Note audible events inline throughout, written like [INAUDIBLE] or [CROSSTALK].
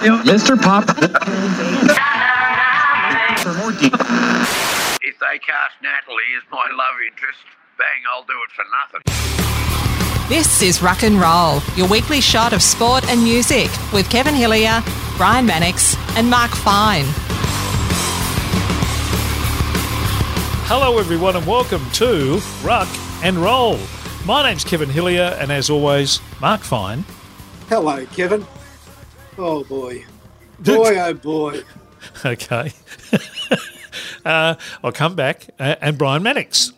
Mr. Pop. For more details. If they cast Natalie as my love interest, bang, I'll do it for nothing. This is Ruck and Roll, your weekly shot of sport and music with Kevin Hillier, Brian Mannix, and Mark Fine. Hello, everyone, and welcome to Ruck and Roll. My name's Kevin Hillier, and as always, Mark Fine. Hello, Kevin. Oh boy, boy, oh boy. Okay. [LAUGHS] uh, I'll come back, uh, and Brian Mannix.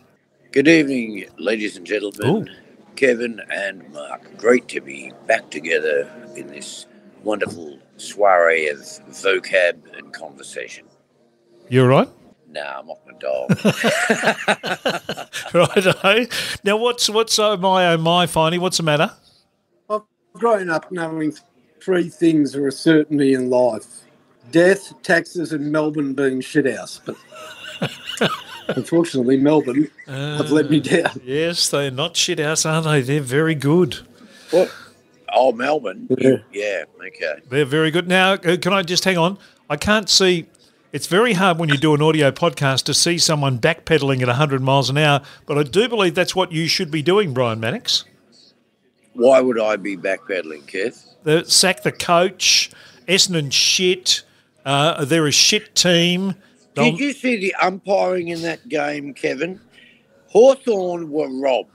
Good evening, ladies and gentlemen. Ooh. Kevin and Mark. Great to be back together in this wonderful soiree of vocab and conversation. You're all right? Now I'm off my dog. [LAUGHS] Righto. Now, what's what's oh my oh my, Finey? What's the matter? I've grown up knowing three things are a certainty in life: death, taxes, and Melbourne being shithouse. But [LAUGHS] unfortunately, Melbourne have let me down. Yes, they're not shit house, are they? They're very good. what? Oh, Melbourne. Yeah. Yeah. Okay. They're very good. Now, uh, can I just hang on? I can't see. It's very hard when you do an audio podcast to see someone backpedaling at 100 miles an hour, but I do believe that's what you should be doing, Brian Mannix. Why would I be backpedaling, Kev? The, sack the coach, Essendon shit, uh, they're a shit team. Did you see the umpiring in that game, Kevin? Hawthorn were robbed.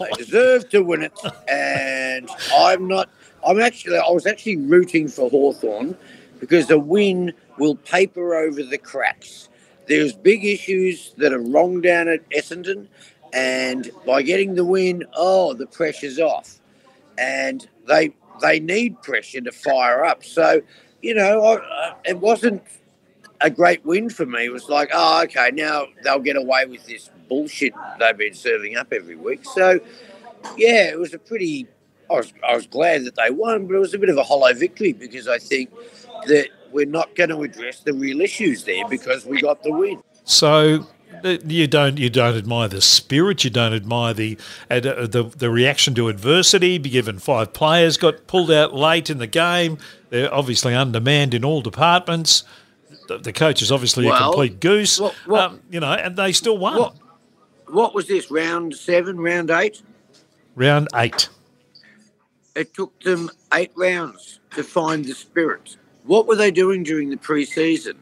They deserved to win it, and I'm not. I'm actually. I was actually rooting for Hawthorn because a win will paper over the cracks. There's big issues that are wrong down at Essendon, and by getting the win, oh, the pressure's off, and they they need pressure to fire up. So, you know, I, I, it wasn't a great win for me. It was like, oh, okay, now they'll get away with this bullshit they've been serving up every week. So, yeah, it was a pretty. I was, I was glad that they won, but it was a bit of a hollow victory because I think that we're not going to address the real issues there because we got the win. So uh, you don't you don't admire the spirit, you don't admire the uh, the the reaction to adversity. Be given five players got pulled out late in the game. They're obviously undermanned in all departments. The, the coach is obviously a complete goose. what- what- um, you know, and they still won. What, what was this, round seven, round eight? Round eight. It took them eight rounds to find the spirit. What were they doing during the pre-season?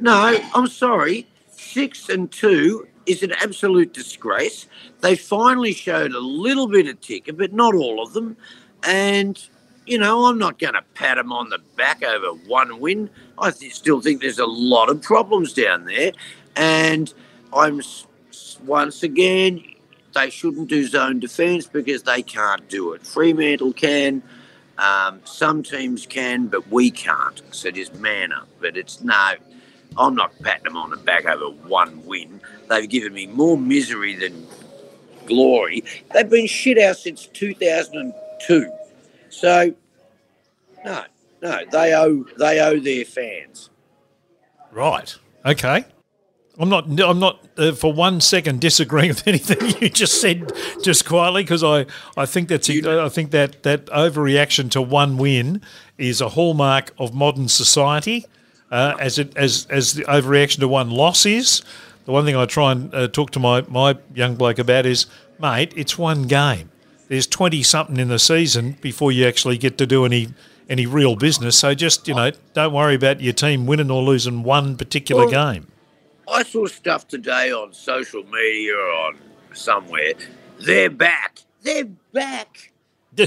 No, I'm sorry. Six and two is an absolute disgrace. They finally showed a little bit of ticker, but not all of them. And you know, I'm not going to pat them on the back over one win. I th- still think there's a lot of problems down there, and I'm once again they shouldn't do zone defence because they can't do it. Fremantle can, um, some teams can, but we can't. So just man up. But it's no, I'm not patting them on the back over one win. They've given me more misery than glory. They've been shit out since 2002. So no, no, they owe they owe their fans. Right. Okay. I'm not. I'm not uh, for one second disagreeing with [LAUGHS] anything you just said, just quietly, because I, I think that's. I think that that overreaction to one win is a hallmark of modern society, uh, as it as as the overreaction to one loss is. The one thing I try and uh, talk to my my young bloke about is, mate, it's one game. There's twenty something in the season before you actually get to do any any real business. So just you know, don't worry about your team winning or losing one particular Well, game. I saw stuff today on social media or on somewhere. They're back. They're back. [LAUGHS]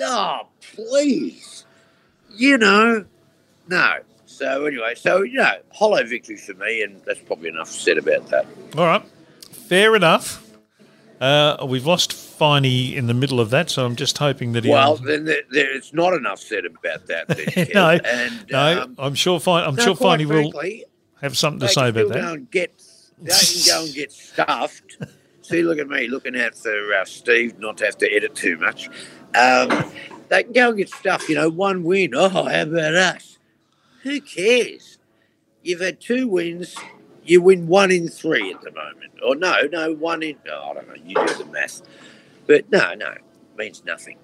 Oh, please. You know, no. So anyway, so you know, hollow victory for me, and that's probably enough said about that. All right, fair enough. Uh, we've lost Finey in the middle of that, so I'm just hoping that he. Well, then there, there, it's not enough said about that. Then, [LAUGHS] no, and, no, um, I'm sure. Fine, I'm no, sure Finey will have something to say about still Go that. and get, they can go and get [LAUGHS] stuffed. See, look at me looking out for uh, Steve not to have to edit too much. Um, they can go and get stuffed. You know, one win. Oh, how about us? Who cares? You've had two wins. You win one in three at the moment. Or no, no, one in. Oh, I don't know. You do the math. But no, no, means nothing.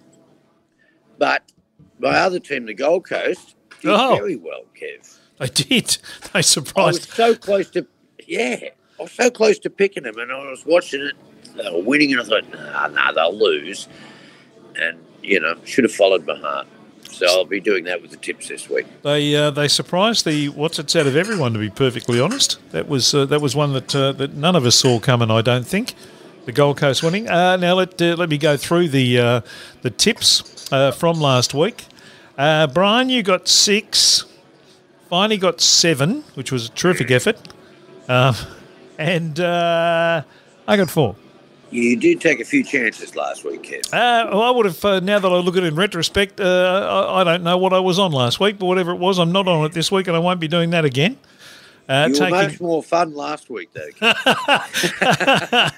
But my other team, the Gold Coast, did Oh. very well, Kev. They did. [LAUGHS] They surprised. I was so close to, yeah, I was so close to picking them, and I was watching it. They were winning, and I thought, nah, nah, they'll lose. And you know, should have followed my heart. So I'll be doing that with the tips this week. They uh, they surprised the what's it's out of everyone. To be perfectly honest, that was uh, that was one that uh, that none of us saw coming. I don't think the Gold Coast winning. Uh, now let uh, let me go through the uh, the tips from last week. Brian, you got six. Finey got seven, which was a terrific effort. Um, [LAUGHS] and I got four. You did take a few chances last week, Kev. Uh, well, I would have, uh, now that I look at it in retrospect, uh, I, I don't know what I was on last week, but whatever it was, I'm not on it this week and I won't be doing that again. Uh, you were taking, much more fun last week, though. [LAUGHS]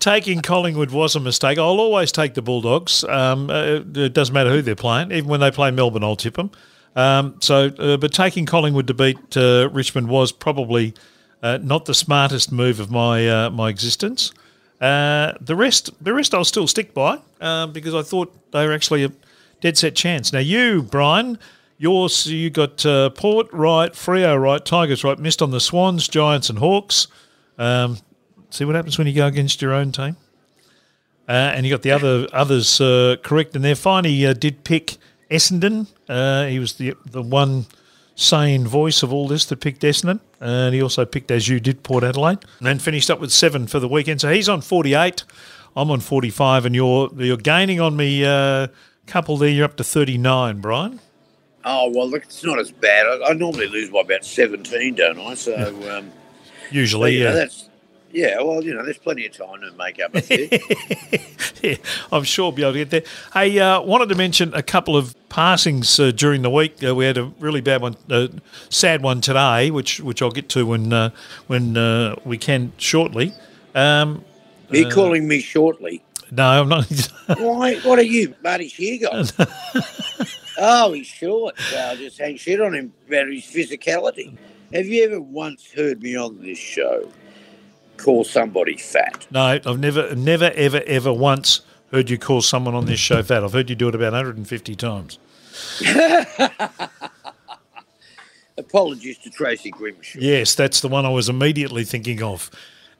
Taking Collingwood was a mistake. I'll always take the Bulldogs. Um, uh, it doesn't matter who they're playing. Even when they play Melbourne, I'll tip them. Um, so, uh, but taking Collingwood to beat uh, Richmond was probably uh, not the smartest move of my uh, my existence. Uh, the rest, the rest, I'll still stick by uh, because I thought they were actually a dead set chance. Now, you, Brian, yours, you got uh, Port right, Freo right, Tigers right, missed on the Swans, Giants, and Hawks. Um, see what happens when you go against your own team. Uh, and you got the other others uh, correct in there. Finey, did pick Essendon. He was the the one sane voice of all this that picked Essendon, and he also picked, as you did, Port Adelaide, and then finished up with seven for the weekend. So he's on forty eight. I'm on forty five, and you're you're gaining on me. Uh, couple there, you're up to thirty nine, Brian. oh well, look, it's not as bad. I, I normally lose by about seventeen, don't I? So, um, Usually, you know, yeah. that's yeah. Well, you know, there's plenty of time to make up a few. [LAUGHS] yeah, I'm sure we'll be able to get there. I uh, wanted to mention a couple of passings uh, during the week. Uh, we had a really bad one, uh, sad one today, which which I'll get to when uh, when uh, we can shortly. Um, Are you calling me shortly? no, I'm not. [LAUGHS] Why? What are you, Marty Sheargold? [LAUGHS] oh, he's short. So I'll just hang shit on him about his physicality. Have you ever once heard me on this show call somebody fat? no, I've never, never, ever, ever once heard you call someone on this show fat. I've heard you do it about 150 times. [LAUGHS] Apologies to Tracy Grimshaw. Yes, that's the one I was immediately thinking of.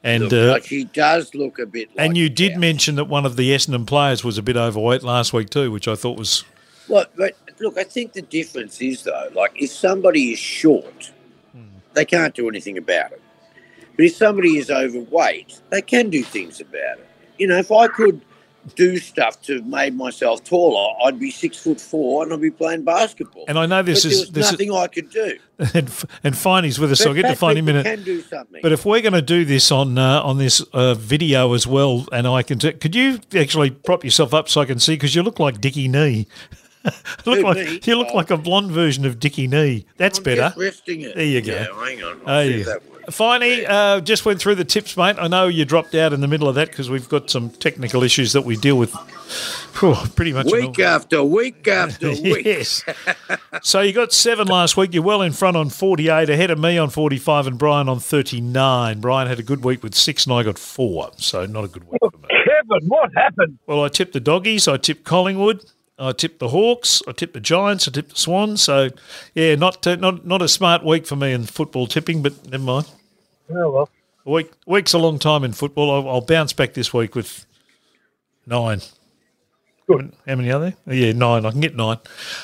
And uh, but she does look a bit like and you did mention that one of the Essendon players was a bit overweight last week too, which I thought was Well, but look, I think the difference is though, like if somebody is short, they can't do anything about it. But if somebody is overweight, they can do things about it. You know, if I could do stuff to make myself taller, I'd be six foot four and I'd be playing basketball. And I know this but is- this is- nothing I could do. [LAUGHS] and, and Finey's with us, so I'll get to him in a Can do something. But if we're going to do this on uh, on this uh, video as well, and I can, t- could you actually prop yourself up so I can see? Because you look like Dickie Knee. [LAUGHS] look Who, like me? you look Oh. like a blonde version of Dickie Knee. That's I'm better. Just resting it. There you go. Yeah, hang on. I'll Oh. If that works. Finey, uh, just went through the tips, mate. I know you dropped out in the middle of that because we've got some technical issues that we deal with Phew, pretty much. Week after week after [LAUGHS] week. Yes. so you got seven last week. You're well in front on 48, ahead of me on 45, and Brian on 39. Brian had a good week with six, and I got four. So not a good week for me. Kevin, what happened? Well, I tipped the doggies. I tipped Collingwood. I tipped the Hawks. I tipped the Giants. I tipped the Swans. So, yeah, not uh, not not a smart week for me in football tipping, but never mind. Oh, well. A week week's a long time in football. I'll, I'll bounce back this week with nine. Good. How many are there? Oh, yeah, nine. I can get nine.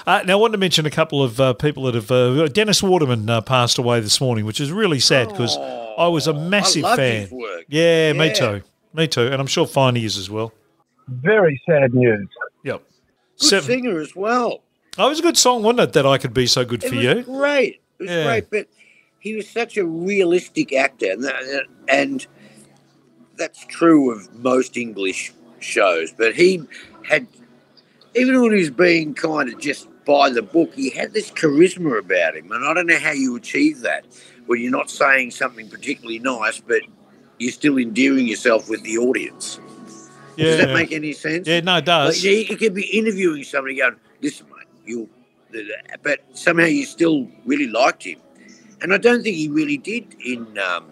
Uh, now, I wanted to mention a couple of uh, people that have. Uh, Dennis Waterman uh, passed away this morning, which is really sad because I was a massive love fan. his work. Yeah, me too. Me too. And I'm sure Finey is as well. Very sad news. Good Seven. singer as well. Oh, it was a good song, wasn't it? That I could be so good It for was you. great. It was Yeah. great, but he was such a realistic actor, and, that, and that's true of most English shows. But he had, even when he was being kind of just by the book, he had this charisma about him, and I don't know how you achieve that when you're not saying something particularly nice, but you're still endearing yourself with the audience. Yeah. [LAUGHS] Does that make any sense? yeah, no, it Like, does. you, you could be interviewing somebody going, listen, mate, you, but somehow you still really liked him. And I don't think he really did in, um,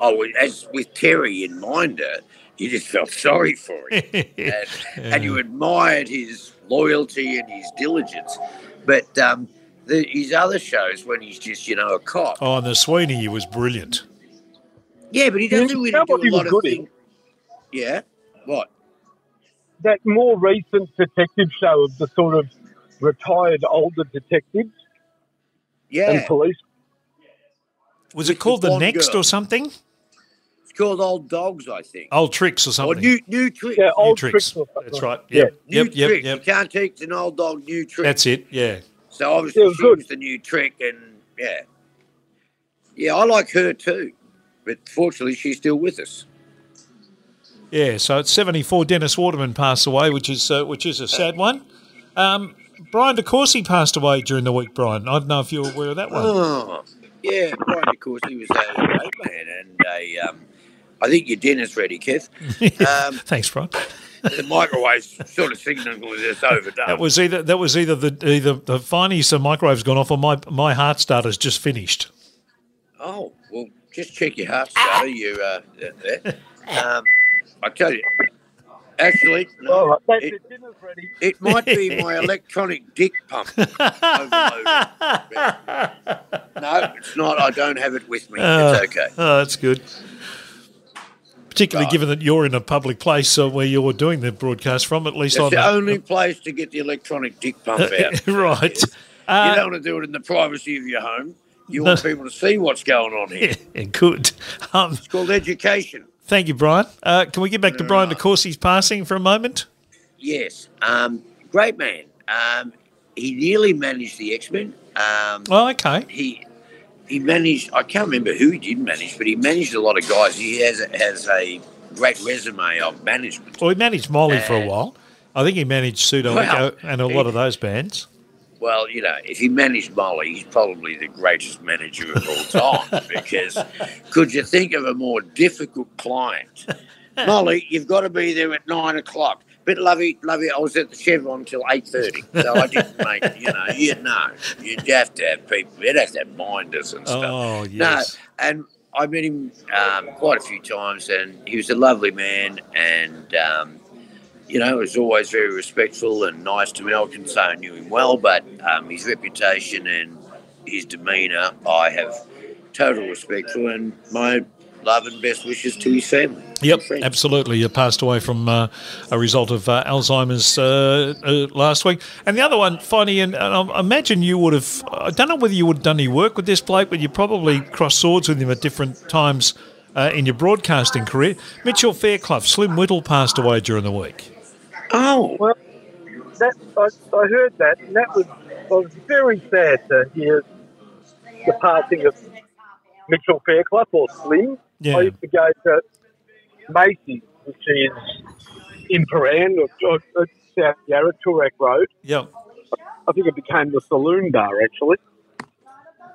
oh, as with Terry in Minder, you just felt sorry for him. [LAUGHS] and, and you admired his loyalty and his diligence. But um, the, his other shows when he's just you know a cop. Oh, and the Sweeney he was brilliant. Yeah, but he doesn't really do a lot of things. Yeah. What? That more recent detective show of the sort of retired older detectives Yeah. and police. Was it called the the Next girl. or something? It's called Old Dogs, I think. Old Tricks or or something. new new tricks. Yeah, New old Tricks. tricks. or. That's right. Yeah. New Yep. Yep. tricks. Yep. You can't teach an old dog new tricks. That's it. Yeah. So obviously Yeah, she good. was the new trick, and yeah, yeah, I like her too. But fortunately, she's still with us. Yeah, so it's 74. Dennis Waterman passed away, which is uh, which is a sad one. Um, Brian DeCourcy passed away during the week, Brian. I don't know if you're aware of that one. Oh, yeah, Brian, he was a great man, and a. Um, I think your dinner's ready, Keith. [LAUGHS] Um, Thanks, Brian. the microwave's sort of signaling it's overdone. That was either that was either the either the finest the microwave's gone off or my my heart starter's just finished. Oh, well, just check your heart starter. You, uh, there. [LAUGHS] Um, I tell you, actually, no, right, it, it. Dinner's ready. it might be [LAUGHS] my electronic dick pump. No, it's not. I don't have it with me. Uh, it's okay. Oh, that's good. Particularly Right. given that you're in a public place uh, where you're doing the broadcast from, at least It's on the only place to get the electronic dick pump out. [LAUGHS] right. you Uh, don't want to do it in the privacy of your home. You want people to see what's going on here. yeah, [LAUGHS] good. Um, It's called education. Thank you, Brian. Uh, can we get back to Brian DeCourcy's passing for a moment? Yes. Um, great man. Um, he nearly managed the X Men. Um, Oh, okay. he he managed. I can't remember who he did manage, but he managed a lot of guys. He has a, has a great resume of management. Well, he managed Molly for a while. I think he managed Pseudo Well, Echo and a lot of those bands. Well, you know, if he managed Molly, he's probably the greatest manager of all time. [LAUGHS] because could you think of a more difficult client? [LAUGHS] Molly, you've got to be there at nine o'clock. But lovey, lovey, I was at the Chevron until eight thirty, so I didn't [LAUGHS] make. You know, you know, you'd have to have people. You'd have to have minders and stuff. Oh, yes. No, and I met him um, quite a few times, and he was a lovely man, and um, you know, he was always very respectful and nice to me. I can say I knew him well, but um, his reputation and his demeanour, I have total respect for, and my love and best wishes to his family. Yep, absolutely. You passed away from uh, a result of uh, Alzheimer's uh, uh, last week. And the other one, funny, and, and I imagine you would have, I don't know whether you would have done any work with this bloke, but you probably crossed swords with him at different times uh, in your broadcasting career. Mitchell Faircloth, Slim Whittle passed away during the week. Oh, Well, that I, I heard that, and that was I was very sad to hear the passing of Mitchell Faircloth or Slim. Yeah. I used to go to Macy's, which is in Prahran or, or, or South Yarra, Toorak Road. Yep. I think it became the saloon bar actually.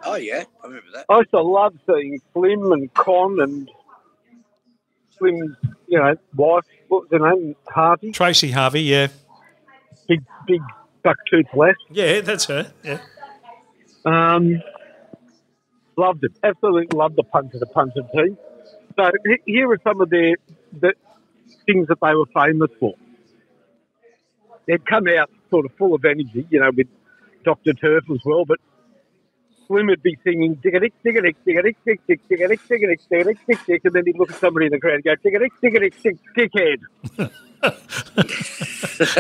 oh yeah, I remember that. I used to love seeing Slim and Con and Slim's, you know, wife, what was her name? Harvey, Tracy Harvey, yeah. big, big bucktooth lass. Yeah, that's her. Yeah. Um, loved it. Absolutely loved the punter, the punter team. So here are some of their the things that they were famous for. They'd come out sort of full of energy, you know, with Dr. Turf as well, but Slim would be singing digga-dick, digga-dick, digga-dick, dick-dick, digga-dick, digga-dick, digga-dick, dick-dick, and then he'd look at somebody in the crowd and go, digga-dick, digga-dick, dick, dickhead.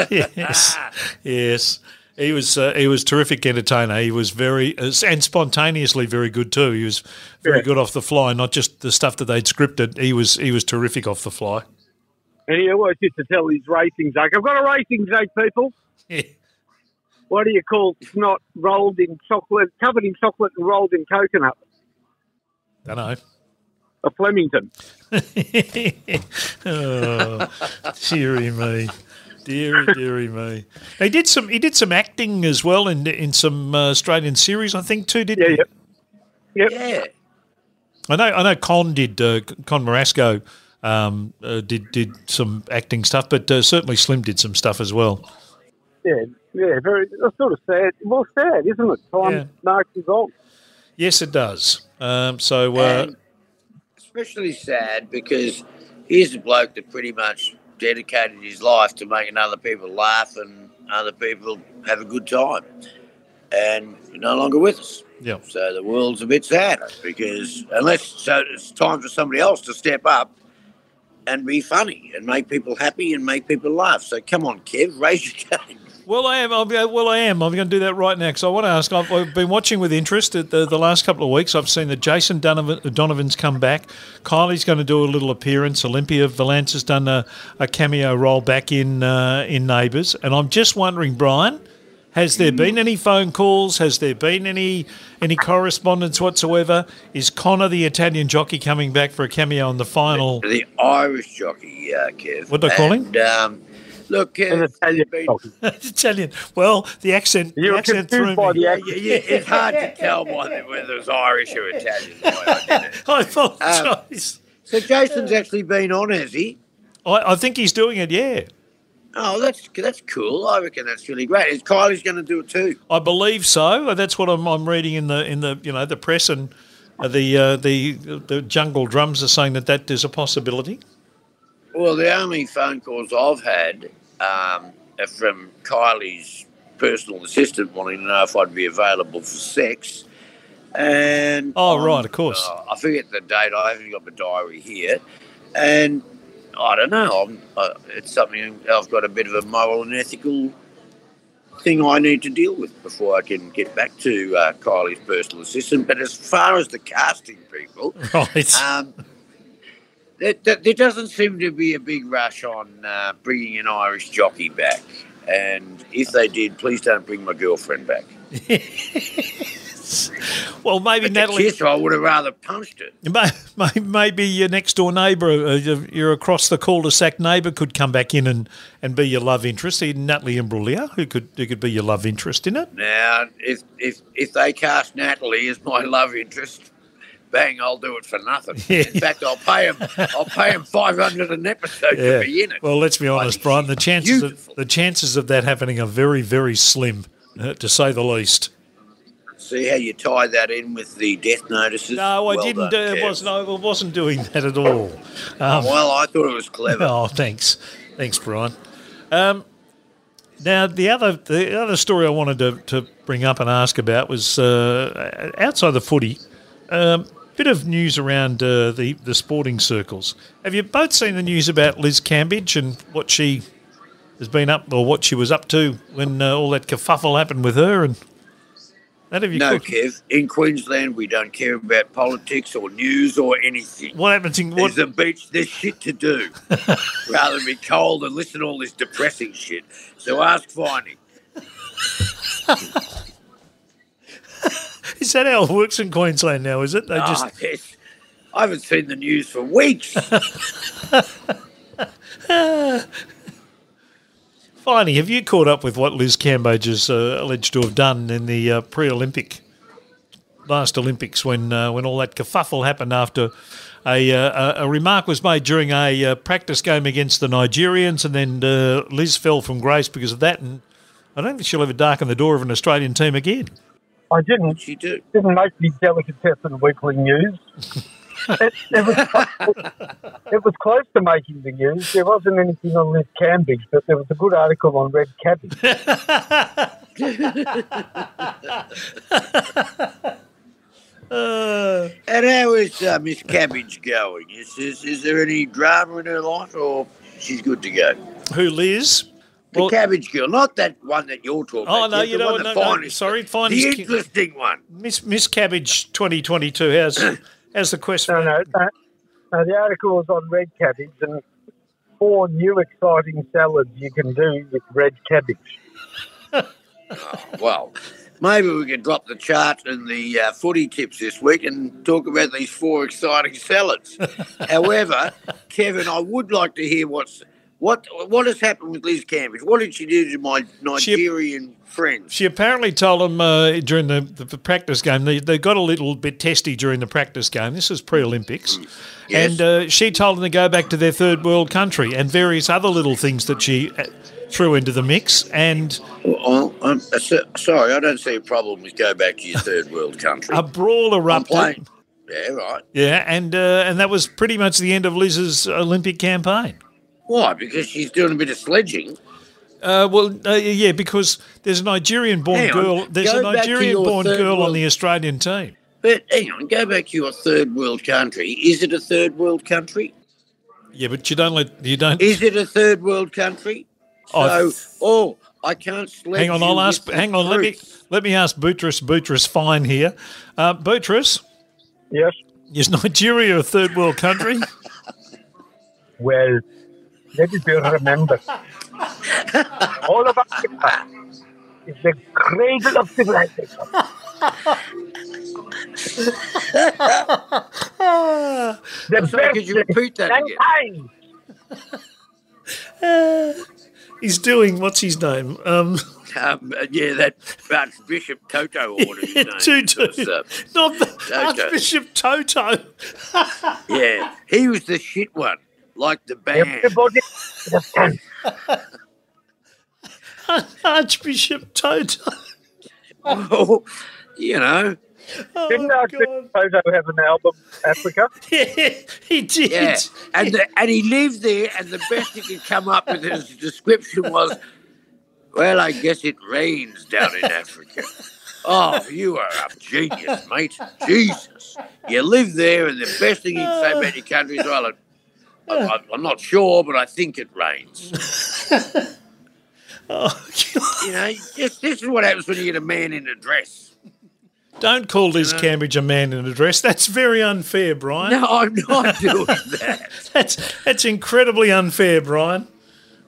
yes, yes. He was uh, he was terrific entertainer. He was very uh, and spontaneously very good too. He was very Yeah. good off the fly, not just the stuff that they'd scripted. He was he was terrific off the fly. And he always used to tell his racing joke, I've got a racing joke, people. Yeah. What do you call snot rolled in chocolate, covered in chocolate and rolled in coconut? Don't know. A Flemington. [LAUGHS] oh, dearie me, dearie dearie me. He did some he did some acting as well in in some uh, Australian series, I think too. Didn't Yeah, he? yeah. Yeah, I know I know Con did uh, Con Marasco um, uh, did did some acting stuff, but uh, certainly Slim did some stuff as well. Yeah, yeah, very, it's sort of sad. Well, sad, isn't it? Time Yeah. marches on. Yes, it does. Um, so uh, especially sad because he's a bloke that pretty much dedicated his life to making other people laugh and other people have a good time. and you're no longer with us. Yeah. So the world's a bit sadder because unless so it's time for somebody else to step up and be funny and make people happy and make people laugh. So come on, Kev, raise your [LAUGHS] game. Well, I am. Be, well, I am. I'm going to do that right now because I want to ask. I've, I've been watching with interest the, the last couple of weeks. I've seen that Jason Donovan, Donovan's come back. Kylie's going to do a little appearance. Olympia Valance has done a, a cameo role back in uh, in Neighbours, and I'm just wondering, Brian, has there been any phone calls? Has there been any any correspondence whatsoever? Is Connor, the Italian jockey, coming back for a cameo on the final? The Irish jockey, uh, Kev. What they call him? Um, look, Kev, [LAUGHS] An Italian been- Italian. Well, the accent. You the were accent threw by me. the accent. yeah, yeah, it's hard to tell by the, whether it's Irish or Italian. [LAUGHS] I. I apologise. So Jason's actually been on, has he? I, I think he's doing it. Yeah. Oh, that's that's cool. I reckon that's really great. Is Kylie's going to do it too? I believe so. That's what I'm, I'm reading in the in the you know the press and uh, the uh, the the jungle drums are saying that that is a possibility. Well, the only phone calls I've had um, from Kylie's personal assistant wanting to know if I'd be available for sex. And Oh, right, of course. uh, I forget the date. I haven't got my diary here, and I don't know. I'm, uh, it's something I've got a bit of a moral and ethical thing I need to deal with before I can get back to uh, Kylie's personal assistant. But as far as the casting people, [LAUGHS] Right. um, there, doesn't seem to be a big rush on uh, bringing an Irish jockey back. And if they did, please don't bring my girlfriend back. [LAUGHS] well, maybe But Natalie. kiss, I would have rather punched it. may- may- Maybe your next door neighbour, uh, your across the cul-de-sac neighbour, could come back in and, and be your love interest. Natalie Imbruglia, who could who could be your love interest in it. Now, if if if they cast Natalie as my love interest, bang, I'll do it for nothing. Yeah. [LAUGHS] In fact, I'll pay him. I'll pay him five hundred an episode to be in it. Well, let's be honest, Brian. The she's chances of, the chances of that happening are very very slim, uh, to say the least. See how you tie that in with the death notices? No, I Well didn't. done, do it wasn't. I wasn't doing that at all. Um, Well, I thought it was clever. [LAUGHS] Oh, thanks, thanks, Brian. Um, now, the other the other story I wanted to, to bring up and ask about was uh, outside the footy. Um, bit of news around uh, the the sporting circles. Have you both seen the news about Liz Cambage and what she has been up or what she was up to when uh, all that kerfuffle happened with her and that? Have you? No, caught- Kev. In Queensland, we don't care about politics or news or anything. What happens in what? There's a beach. There's shit to do, [LAUGHS] rather than be cold and listen to all this depressing shit. So ask Finey. [LAUGHS] [LAUGHS] Is that how it works in Queensland now? Is it? They just Ah, yes. I haven't seen the news for weeks. [LAUGHS] Finally, have you caught up with what Liz Cambage is uh, alleged to have done in the uh, pre-Olympic last Olympics when uh, when all that kerfuffle happened after a, uh, a a remark was made during a uh, practice game against the Nigerians, and then uh, Liz fell from grace because of that, and I don't think she'll ever darken the door of an Australian team again. I didn't she do. didn't make the delicatessen weekly news. it, it, was, it was close to making the news. There wasn't anything on Liz Cambage, but there was a good article on red cabbage. [LAUGHS] Uh, And how is uh, Miss Cabbage going? Is, is is there any drama in her life, or she's good to go? who Liz? The Well- Cabbage Girl, not that one that you're talking Oh about. no, you the know one what? that No, no, Finey's- sorry, the Finey's interesting one. Miss Miss Cabbage 2022. How's [CLEARS THROAT] how's the question? No, no, no, no. The article was on red cabbage and four new exciting salads you can do with red cabbage. Well, maybe we can drop the chart and the uh, footy tips this week and talk about these four exciting salads. [LAUGHS] However, Kevin, I would like to hear what's what what has happened with Liz Cambage. What did she do to my Nigerian friends? She apparently told them uh, during the, the practice game they, they got a little bit testy during the practice game. This was pre-Olympics, Yes. and uh, she told them to go back to their third world country and various other little things that she uh, threw into the mix. And Oh, I'm, uh, sorry, I don't see a problem with go back to your [LAUGHS] third world country. a brawl erupted. Yeah, right. Yeah, and uh, and that was pretty much the end of Liz's Olympic campaign. Why? Because she's doing a bit of sledging. Uh, well, uh, yeah, because there's a Nigerian-born on. girl. There's a Go back Nigerian-born third girl on the Australian team. But hang on, go back to your third world country. Is it a third world country? Yeah, but you don't let you don't. Is it a third world country? Oh, So, oh, I can't sledge hang on, I'll ask. Hang on, let me let me ask Boutros. Boutros, fine here. Uh, Boutros, Yes. is Nigeria a third world country? Well, let it be remembered. All of Africa is the cradle of civilization. [LAUGHS] the Sorry, could you repeat that again? mankind. [LAUGHS] He's doing what's his name? Um, Um, yeah, that Archbishop Toto or whatever his [LAUGHS] name Tutu, uh, not the Toto. Archbishop Toto. yeah, he was the shit one, like the band. [LAUGHS] Everybody understands. [LAUGHS] Archbishop Toto. Oh, you know, oh, Didn't Oh, Archbishop Toto have an album, Africa? [LAUGHS] Yeah, he did. yeah, and the, and he lived there, and the best he could come up with his description was, "Well, I guess it rains down in Africa." Oh, you are a genius, mate. Jesus, you live there, and the best thing you can say about your country is, "Well, I, I, I'm not sure, but I think it rains." [LAUGHS] Oh, You know, just, this is what happens when you get a man in a dress. Don't call Liz Cambage a man in a dress. That's very unfair, Brian. No, I'm not [LAUGHS] doing that. [LAUGHS] That's that's incredibly unfair, Brian.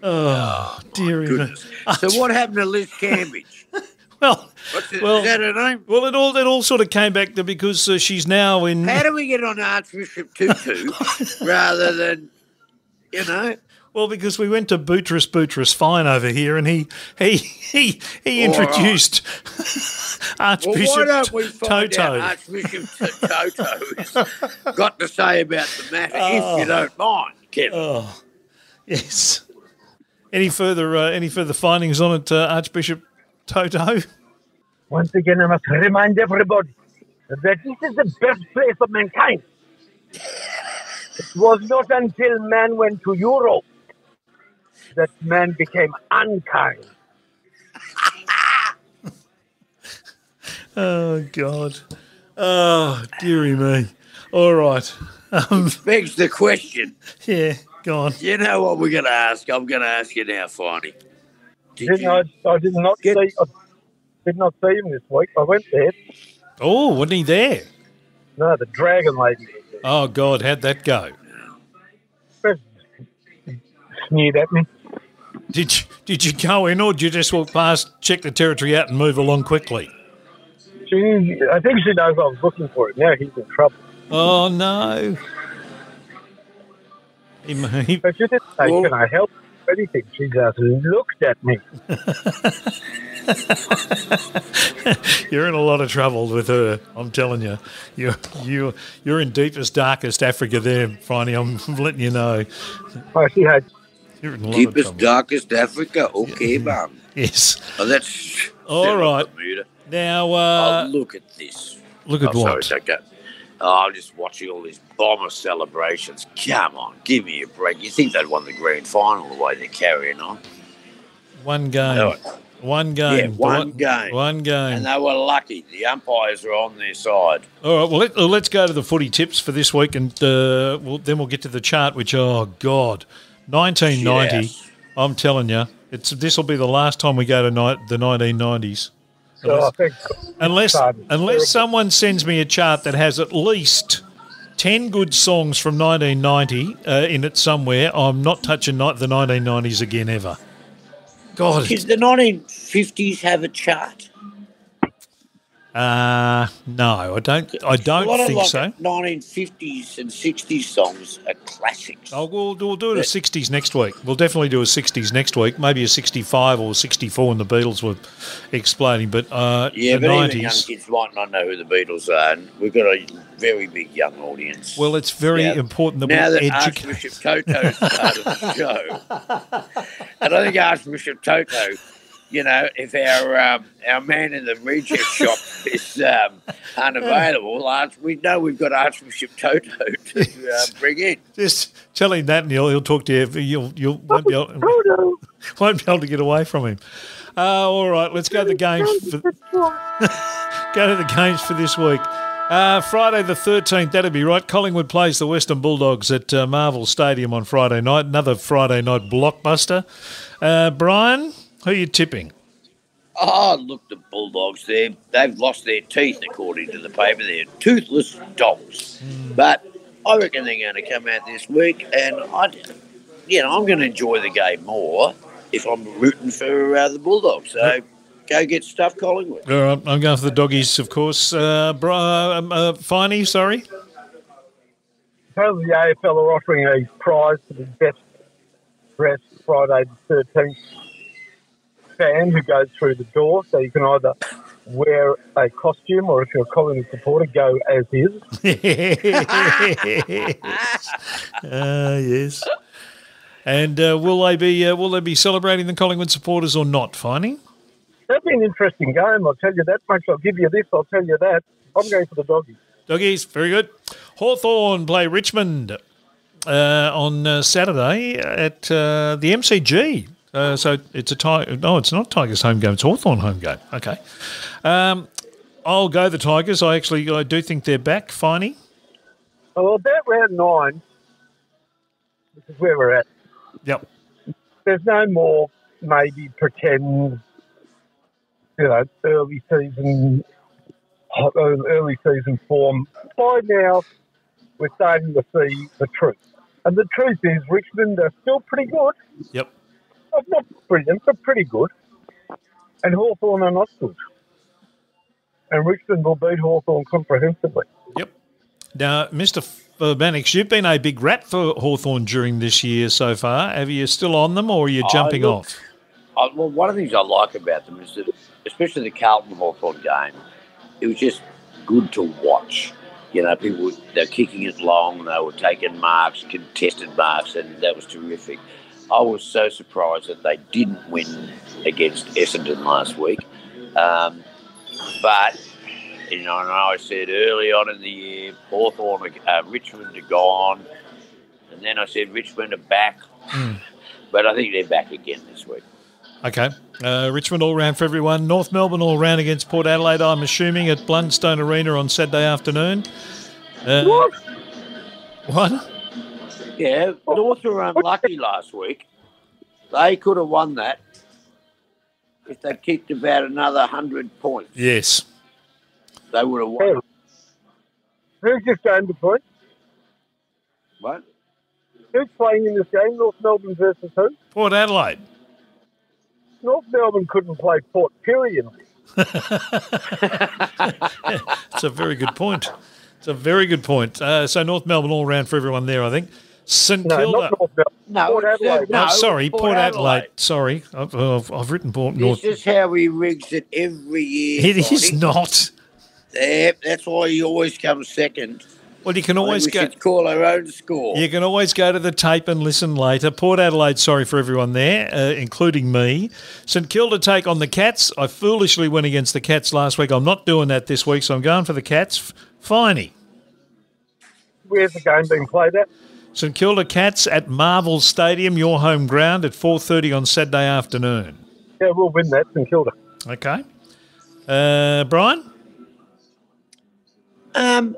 Oh, oh me. Goodness. So what happened to Liz Cambage? [LAUGHS] Well, it, Well- is that her name? well, it all it all sort of came back to because uh, she's now in. How do we get on Archbishop Tutu [LAUGHS] rather than, you know? Well, because we went to Boutros Boutros Fine over here, and he he he he All right. [LAUGHS] introduced Well, Archbishop why don't we find Toto. out Archbishop Toto has got to say about the matter, if you don't mind, Kevin? Oh, yes. Any further uh, any further findings on it, uh, Archbishop Toto? Once again, I must remind everybody that this is the birthplace of mankind. It was not until man went to Europe that man became unkind. [LAUGHS] Oh God. Oh dearie me. All right. Um, Begs the question. [LAUGHS] yeah, go on. You know what we're going to ask? I'm going to ask you now, Finey. Did Didn't you, I, I did not Get- see. I did not see him this week. I went there. Oh, wasn't he there? No, the dragon lady Oh God, how'd that go? sneered at me. Did you, did you go in, or did you just walk past, check the territory out, and move along quickly? She, I think she knows I was looking for it. Now he's in trouble. Oh no. He, he, But she didn't say, Well- "Can I help?" Or Anything. She just looked at me. [LAUGHS] you're in a lot of trouble with her. I'm telling you, you you you're in deepest, darkest Africa. There, Finey. I'm [LAUGHS] letting you know. Oh, she had. You're in a lot deepest, of darkest Africa? Okay, mum. Yes. Oh, that's. All that's right. Bermuda. Now, oh, uh, look at this. look at oh, what. Sorry, okay. Oh, I'm just watching all these bomber celebrations. Come on, give me a break. You think they'd won the grand final the way they're carrying on? One game. No. One game. Yeah, one game. One game. And they were lucky. The umpires are on their side. All right. Well, let, let's go to the footy tips for this week, and uh, well, then we'll get to the chart. Which, oh God, 1990. Shit I'm telling you, it's this will be the last time we go to ni- the 1990s. So I think Unless unless someone sends me a chart that has at least ten good songs from 1990 uh, in it somewhere, I'm not touching ni- the 1990s again ever. God, Did the 1950s have a chart? Uh, no, I don't. I don't think like so. 1950s and 60s songs are classics. Oh, we'll, we'll do it a 60s next week. We'll definitely do a 60s next week. Maybe a 65 or 64 when the Beatles were exploding. But uh, yeah, the but even young 90s. kids might not know who the Beatles are, and we've got a very big young audience. Well, it's very Yeah. important that now we that educate. Archbishop Toto's part of the [LAUGHS] show, and I think Archbishop Toto, you know, if our um, our man in the reject [LAUGHS] shop is um, unavailable, Arch, we know we've got Archbishop Toto to [LAUGHS] uh, bring in. Just tell him that, and he'll, he'll talk to you. You'll you'll won't be able! [LAUGHS] Won't be able to get away from him. Uh, all right, let's go to the games. For, go to the games for this week. Uh, Friday the 13th, that'd be right. Collingwood plays the Western Bulldogs at uh, Marvel Stadium on Friday night. Another Friday night blockbuster. Uh, Brian, who are you tipping? Oh, look, the Bulldogs, they they've lost their teeth, according to the paper. They're toothless dogs. But I reckon they're going to come out this week, and I, you know, I'm going to enjoy the game more if I'm rooting for uh, the Bulldogs. So go get stuff, Collingwood. All right, I'm going for the doggies, of course. Uh, Bri- um, uh, Finey, sorry. Apparently, the AFL are offering a prize for the best dressed Friday the 13th fan who goes through the door. So you can either wear a costume or if you're a Collingwood supporter, go as is. [LAUGHS] Uh, yes. And uh, will they be uh, will they be celebrating the Collingwood supporters or not? Finey. That'd be an interesting game, I'll tell you that much. I'll give you this, I'll tell you that. I'm going for the doggies. Doggies, very good. Hawthorn play Richmond uh, on uh, Saturday at uh, the MCG. Uh, so it's a ti- no, it's not Tigers home game. It's Hawthorn home game. Okay, um, I'll go the Tigers. I actually I do think they're back. Finey. Well, about round nine, this is where we're at. Yep. There's no more maybe pretend, you know, early season, early season form. By now, we're starting to see the truth. And the truth is, Richmond are still pretty good. Yep. Uh, Not brilliant, but pretty good. And Hawthorn are not good. And Richmond will beat Hawthorn comprehensively. Yep. Now, Mr. Mannix, you've been a big rat for Hawthorn during this year so far. Have you still on them or are you Oh, jumping look, off? Uh, well, one of the things I like about them is that, especially the Carlton Hawthorn game, it was just good to watch. You know, people were- they're kicking it long, they were taking marks, contested marks, and that was terrific. I was so surprised that they didn't win against Essendon last week. Um, but, you know, and I said early on in the year, Hawthorn, uh, Richmond are gone. And then I said Richmond are back. [LAUGHS] But I think they're back again this week. Okay. Uh, Richmond all round for everyone. North Melbourne all round against Port Adelaide, I'm assuming, at Blundstone Arena on Saturday afternoon. Uh, What? What? Yeah, North were unlucky last week. They could have won that if they kicked about another 100 points. Yes. They would have won. Who's this game between? What? Who's playing in this game? North Melbourne versus who? Port Adelaide. North Melbourne couldn't play Port Pirie. [LAUGHS] It's a very good point. It's a very good point. Uh, so North Melbourne all round for everyone there, I think. St No, Kilda. not North Melbourne. No, Port it's, uh, Adelaide. no, sorry, Port, Port Adelaide. Adelaide. Sorry, I've, I've, I've written Port North. This is how he rigs it every year. It is Bonnie. not. Yep, that's why he always comes second. Well, you can always we go. call our own score. You can always go to the tape and listen later. Port Adelaide, sorry for everyone there, uh, including me. St Kilda take on the Cats. I foolishly went against the Cats last week. I'm not doing that this week, so I'm going for the Cats. Finey. Where's the game being played at? St Kilda Cats at Marvel Stadium, your home ground, at 4.30 on Saturday afternoon. Yeah, we'll win that, St Kilda. Okay. Uh, Brian? Um,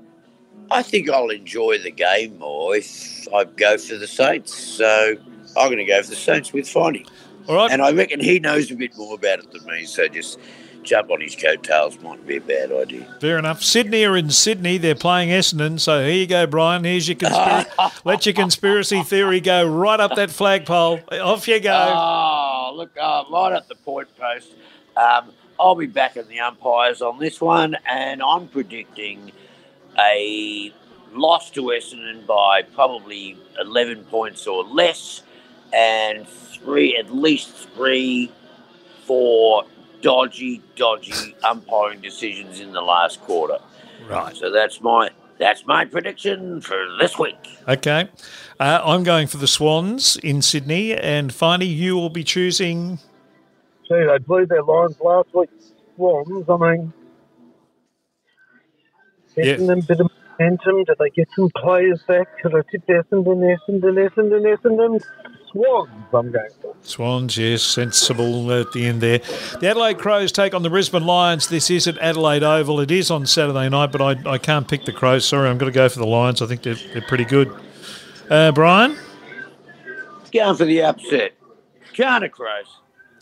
I think I'll enjoy the game more if I go for the Saints. So I'm going to go for the Saints with Finey. All right. And I reckon he knows a bit more about it than me. So just jump on his coattails might be a bad idea. Fair enough. Sydney are in Sydney. They're playing Essendon. So here you go, Brian. Here's your conspiracy. [LAUGHS] Let your conspiracy theory go right up that flagpole. Off you go. Oh, look, uh, right at the point post. Um, I'll be back in the umpires on this one, and I'm predicting a loss to Essendon by probably 11 points or less, and three, at least three, four dodgy, dodgy umpiring decisions in the last quarter. right. So that's my that's my prediction for this week. Okay. Uh, I'm going for the Swans in Sydney. And finally, you will be choosing. Gee, they blew their lines last week. Swans, I mean, getting them a bit of momentum. Did they get some players back? Could I tip Essendon, Essendon, Essendon, Essendon? Swans, I'm going for. Swans, yes, sensible at the end there. The Adelaide Crows take on the Brisbane Lions. This is at Adelaide Oval. It is on Saturday night, but I, I can't pick the Crows. Sorry, I'm going to go for the Lions. I think they're, they're pretty good. Uh, Brian? Going for the upset. China Crows.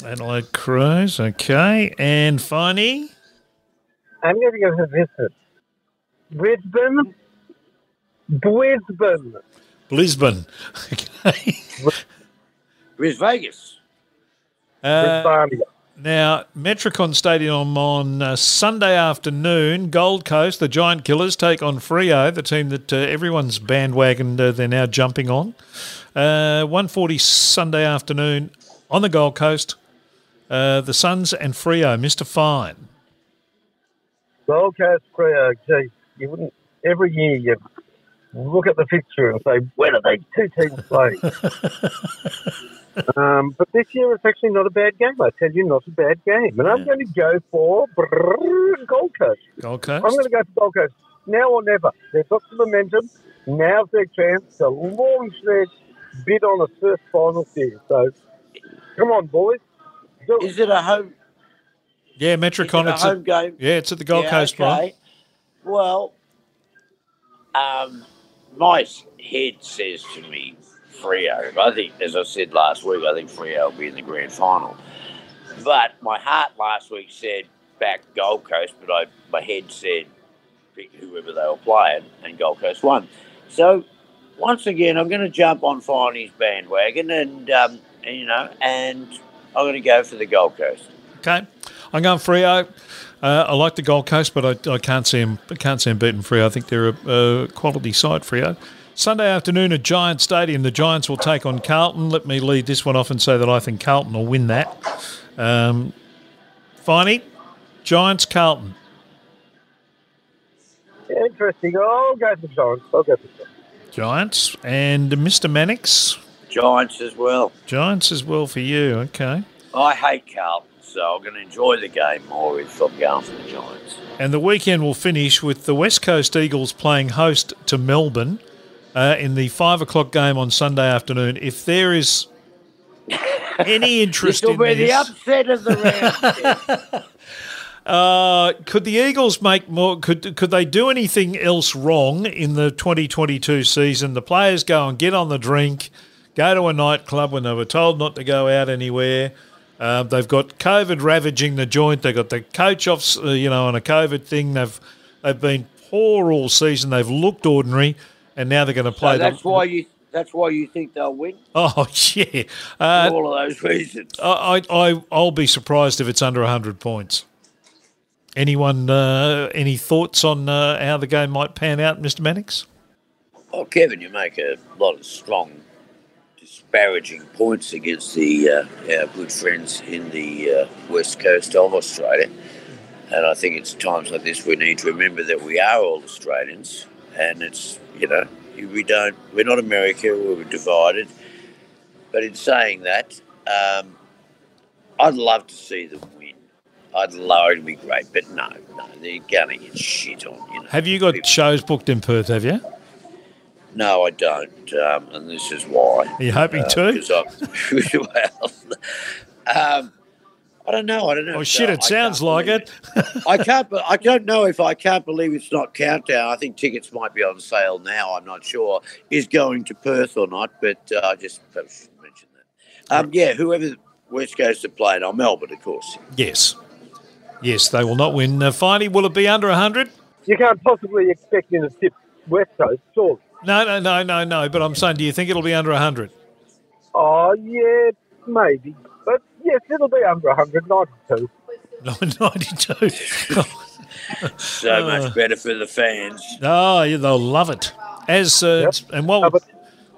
Adelaide Crows, okay. And Finey? I'm going to go for this. Brisbane. Brisbane. Brisbane. [LAUGHS] Okay. Where's Vegas? Uh, Now, Metricon Stadium on uh, Sunday afternoon, Gold Coast, the Giant Killers take on Freo, the team that uh, everyone's bandwagoned, uh, they're now jumping on. Uh, 1.40 Sunday afternoon on the Gold Coast, uh, the Suns and Freo, Mr. Fine. Gold Coast Freo, gee, you wouldn't, every year you look at the fixture and say, where do these two teams play? [LAUGHS] um, but this year it's actually not a bad game, I tell you, not a bad game. And I'm Yeah. going to go for brrr, Gold Coast. Gold Coast. I'm going to go for Gold Coast. Now or never. They've got the momentum. Now's their chance to launch their bid on a first final series. So, come on, boys. Do it. Is it a home? Yeah, Is it Metricon. a home at, game? yeah, it's at the Gold Yeah, Coast, Brian. okay. Well, um, my head says to me, Freo. I think, as I said last week, I think Freo will be in the grand final. But my heart last week said back Gold Coast, but I my head said pick whoever they were playing, and Gold Coast won. So once again, I'm going to jump on Finey's bandwagon, and, um, you know, and I'm going to go for the Gold Coast. Okay, I'm going Freo. Uh, I like the Gold Coast, but I, I can't see him. I can't see him beating Freo. I think they're a, a quality side. Freo. Sunday afternoon at Giant Stadium. The Giants will take on Carlton. Let me lead this one off and say that I think Carlton will win that. Um, Finey, Giants, Carlton. Interesting. I'll go for Giants. I'll go for Giants. Giants and Mr. Mannix. Giants as well. Giants as well for you. Okay. I hate Carlton, so I'm going to enjoy the game more if I'm going for the Giants. And the weekend will finish with the West Coast Eagles playing host to Melbourne uh, in the five o'clock game on Sunday afternoon. If there is any [LAUGHS] interest in be the this, upset of the round. [LAUGHS] uh, could the Eagles make more? Could could they do anything else wrong in the 2022 season? The players go and get on the drink, go to a nightclub when they were told not to go out anywhere. Uh, they've got COVID ravaging the joint. They've got the coach off, uh, you know, on a COVID thing. They've they've been poor all season. They've looked ordinary, and now they're going to play. so that's the, why you that's why you think they'll win [LAUGHS] Oh yeah. for Uh, all of those reasons. I, I I'll be surprised if it's under hundred points. Anyone? Uh, any thoughts on uh, how the game might pan out, Mister Mannix? Oh, Kevin, you make a lot of strong, disparaging points against the uh, our good friends in the uh, west coast of Australia, and I think it's times like this we need to remember that we are all Australians, and it's you know we don't we're not America, we're divided. But in saying that, um, I'd love to see them win. I'd love it to be great, but no, no, they're gonna get shit on. You know, Have you got People- shows booked in Perth? Have you? No, I don't, um, and this is why. Are you hoping Uh, to? [LAUGHS] well, um, I don't know. I don't know. Oh So shit! It I sounds like believe it. I can't. be- I don't know if I can't believe it's not countdown. I think tickets might be on sale now. I'm not sure is going to Perth or not, but uh, I just perhaps should mention that. Um, yeah, whoever West Coast are playing on Melbourne, of course. yes, yes, they will not win. Uh, Finey, will it be under hundred? You can't possibly expect him to tip West Coast, surely. No, no, no, no, no. But I'm saying, do you think it'll be under hundred? Oh, yeah, maybe. But yes, it'll be under 192. Ninety-two. So Uh. much better for the fans. Oh, yeah, they'll love it. As uh, Yep. and while Uh,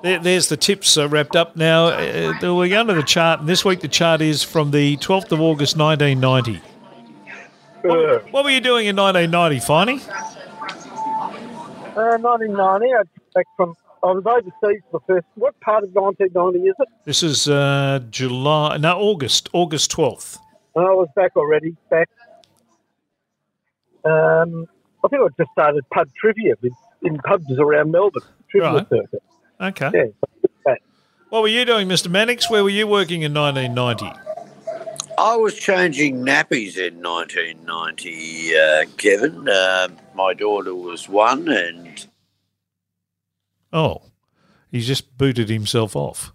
there, there's the tips uh, wrapped up now, uh, we're going to the chart. And this week the chart is from the 12th of August 1990. Uh, What were you doing in 1990, Finey? uh, 1990, I came back from, I was overseas for the first, what part of 1990 is it? This is uh, July, no, August, August 12th. I was back already, back. Um, I think I just started pub trivia in, in pubs around Melbourne, trivia Right. circuit. Okay. Yeah. What were you doing, Mr. Mannix? Where were you working in 1990? I was changing nappies in 1990, uh, Kevin. Uh, my daughter was one, and Oh, he's just booted himself off.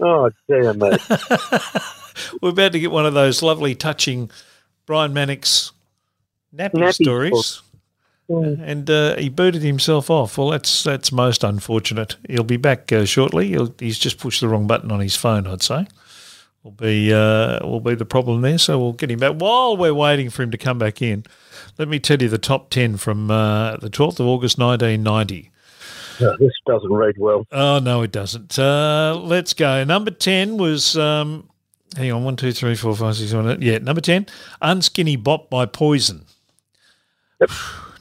Oh, damn it. [LAUGHS] We're about to get one of those lovely, touching Brian Mannix nappy, Nappy stories. And uh, he booted himself off. Well, that's that's most unfortunate. He'll be back uh, shortly. He'll, he's just pushed the wrong button on his phone. I'd say will be uh, will be the problem there. So we'll get him back. While we're waiting for him to come back in, let me tell you the top ten from uh, the twelfth of August, nineteen ninety. [LAUGHS] This doesn't read well. Oh no, it doesn't. Uh, let's go. Number ten was. Um, hang on, one, two, three, four, five, six, seven, eight. Yeah, number ten, "Unskinny Bop" by Poison. [SIGHS]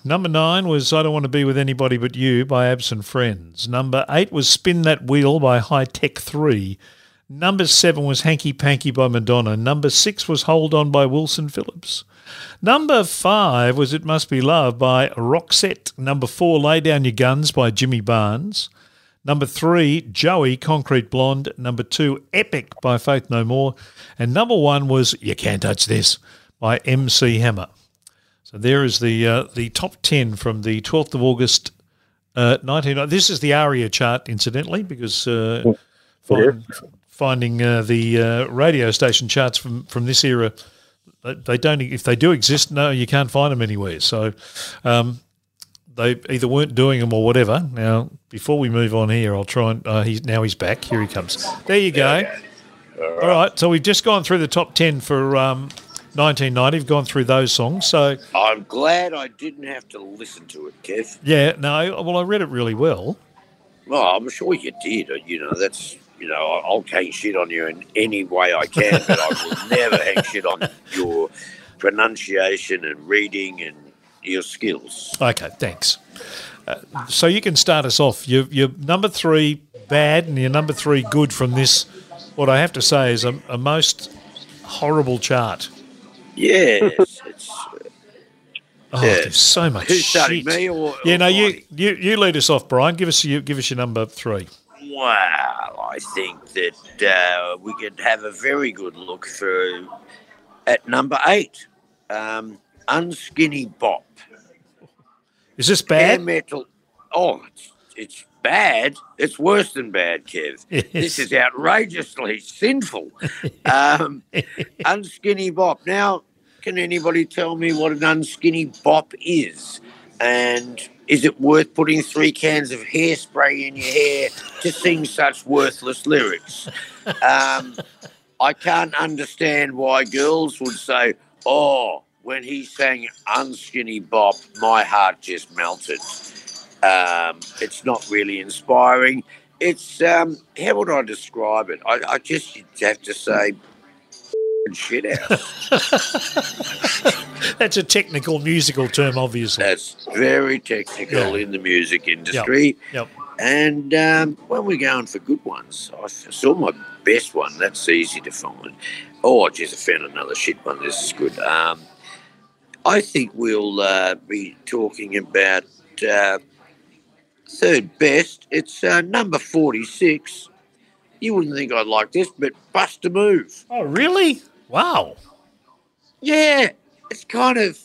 Number nine was "I Don't Want to Be with Anybody But You" by Absent Friends. Number eight was "Spin That Wheel" by High Tech Three. Number seven was "Hanky Panky" by Madonna. Number six was "Hold On" by Wilson Phillips. Number five was It Must Be Love by Roxette. Number four, Lay Down Your Guns by Jimmy Barnes. Number three, Joey, Concrete Blonde. Number two, Epic by Faith No More. And number one was You Can't Touch This by MC Hammer. So there is the uh, the top 10 from the 12th of August, uh, 19... This is the ARIA chart, incidentally, because uh, find, finding uh, the uh, radio station charts from, from this era they, don't. If they do exist, no, you can't find them anywhere. So um, they either weren't doing them or whatever. Now, before we move on here, I'll try and uh, he's now he's back. Here he comes. There you go. All right. So we've just gone through the top ten for um, 1990. We've gone through those songs. So I'm glad I didn't have to listen to it, Kev. yeah, no. Well, I read it really well. Well, I'm sure you did. You know, that's you know, I'll hang shit on you in any way I can, but I will [LAUGHS] never hang shit on your pronunciation and reading and your skills. Okay, thanks. Uh, so you can start us off. Your your number three bad and your number three good from this. What I have to say is a, a most horrible chart. Yes, [LAUGHS] it's Oh, Yeah. there's so much Who's shit. me or- yeah, no, you, you you lead us off, Brian. Give us you give us your number three. Well, I think that uh, we could have a very good look through at number eight, um, Unskinny Bop. Is this Hair bad? metal. Oh, it's, it's bad. It's worse than bad, Kev. [LAUGHS] This is outrageously sinful. [LAUGHS] Um, unskinny Bop. Now, can anybody tell me what an unskinny bop is? And is it worth putting three cans of hairspray in your hair to sing such worthless lyrics? Um, I can't understand why girls would say, oh, when he sang Unskinny Bop, my heart just melted. Um, it's not really inspiring. It's, um, how would I describe it? I, I you'd have to say, shit out. [LAUGHS] That's a technical musical term, obviously. That's very technical Yeah. in the music industry. Yep. And um, when we're going for good ones, I saw my best one. That's easy to find. Oh, I just found another shit one. This is good. Um, I think we'll uh, be talking about uh, third best. It's uh, number 46. You wouldn't think I'd like this, but Bust a Move. Oh, really? Wow. Yeah, it's kind of.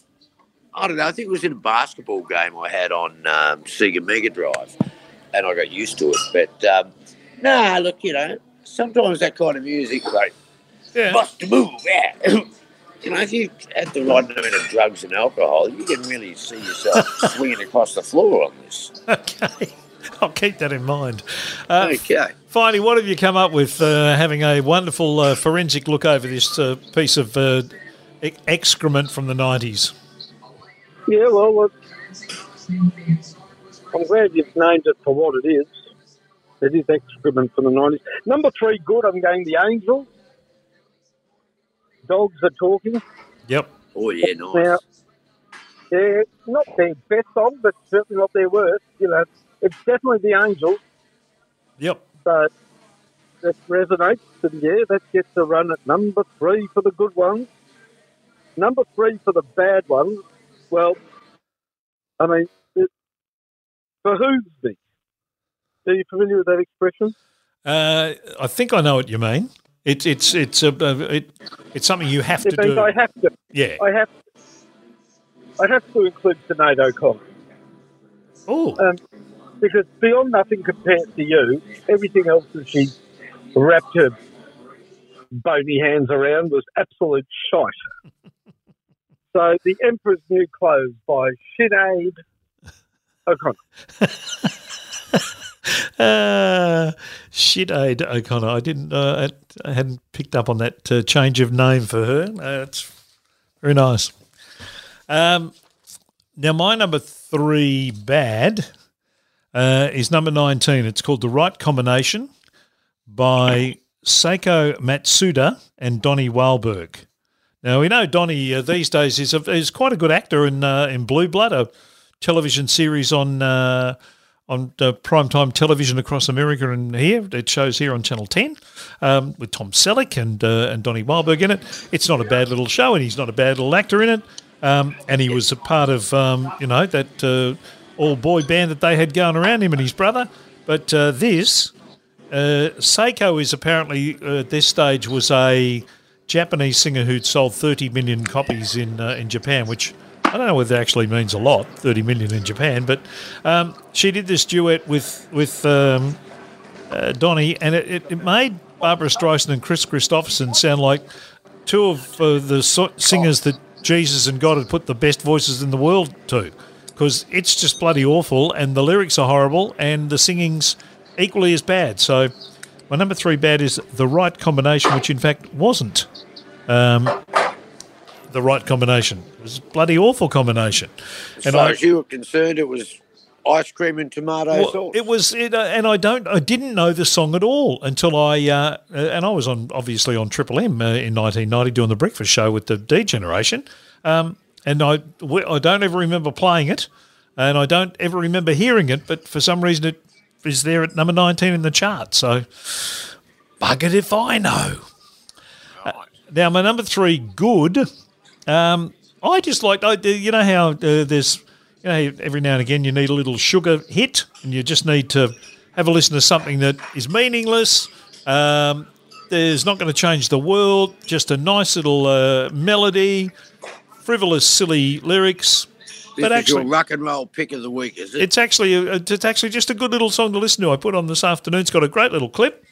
I don't know. I think it was in a basketball game I had on um, Sega Mega Drive, and I got used to it. But um, nah, look, you know, sometimes that kind of music, like Yeah. bust a move, yeah. [COUGHS] you know, if you had the right amount of drugs and alcohol, you can really see yourself [LAUGHS] swinging across the floor on this. Okay. I'll keep that in mind. Uh, Okay. Finally, what have you come up with uh, having a wonderful uh, forensic look over this uh, piece of uh, e- excrement from the 90s? Yeah, well, look, I'm glad you've named it for what it is. It is excrement from the 90s. Number three, good, I'm going The Angel. Dogs are talking. Yep. Oh yeah, nice. Now, they're not their best song, but certainly not their worst. You know, it's definitely The Angel. Yep. But that resonates. And yeah, that gets a run at number three for the good ones. Number three for the bad ones. Well, I mean, it behooves me. Are you familiar with that expression? Uh, I think I know what you mean. It's it's it's a it, it's something you have It to do. I have to. Yeah. I have. I have to include Sinead O'Connor Oh, um, because beyond nothing compared to you, everything else that she wrapped her bony hands around was absolute shite. [LAUGHS] so, The Emperor's New Clothes by Shit Sinead O'Connor. [LAUGHS] uh, shit, Aid O'Connor. I didn't. Uh, I I hadn't picked up on that uh, change of name for her. Uh, it's very nice. Um, now my number three bad uh, is number nineteen. It's called "The Right Combination" by Seiko Matsuda and Donnie Wahlberg. Now we know Donnie uh, these days is a, is quite a good actor in uh, in Blue Blood, a television series on uh, on uh, primetime television across America and here. It shows here on Channel Ten um, with Tom Selleck and uh, and Donnie Wahlberg in it. It's not a bad little show, and he's not a bad little actor in it. Um, and he was a part of um, you know that uh, all boy band that they had going around him and his brother. But uh, this uh, Seiko is apparently uh, at this stage was a Japanese singer who'd sold 30 million copies in uh, in Japan, which I don't know whether that actually means a lot, 30 million in Japan. But um, she did this duet with with um, uh, Donny, and it, it, it made Barbra Streisand and Kris Kristofferson sound like two of uh, the so- singers that Jesus and God had put the best voices in the world to, because it's just bloody awful, and the lyrics are horrible, and the singing's equally as bad. So, my number three bad is the right combination, which in fact wasn't um, the right combination. It was a bloody awful combination. As And far I- as you were concerned, it was ice cream and tomato well, sauce. it was, it, uh, and I don't, I didn't know the song at all until I, uh, uh, and I was on obviously on Triple M uh, in 1990 doing the breakfast show with the D Generation, um, and I, I don't ever remember playing it, and I don't ever remember hearing it, but for some reason it is there at number 19 in the chart. So, buggered if I know. Uh, now my number three, good. Um, I just like, I, you know how uh, there's, you know, every now and again you need a little sugar hit, and you just need to have a listen to something that is meaningless. Um, there's not going to change the world. Just a nice little uh, melody, frivolous, silly lyrics. this but actually, your rock and roll pick of the week, is it? it's actually a, it's actually just a good little song to listen to. I put on this afternoon. It's got a great little clip,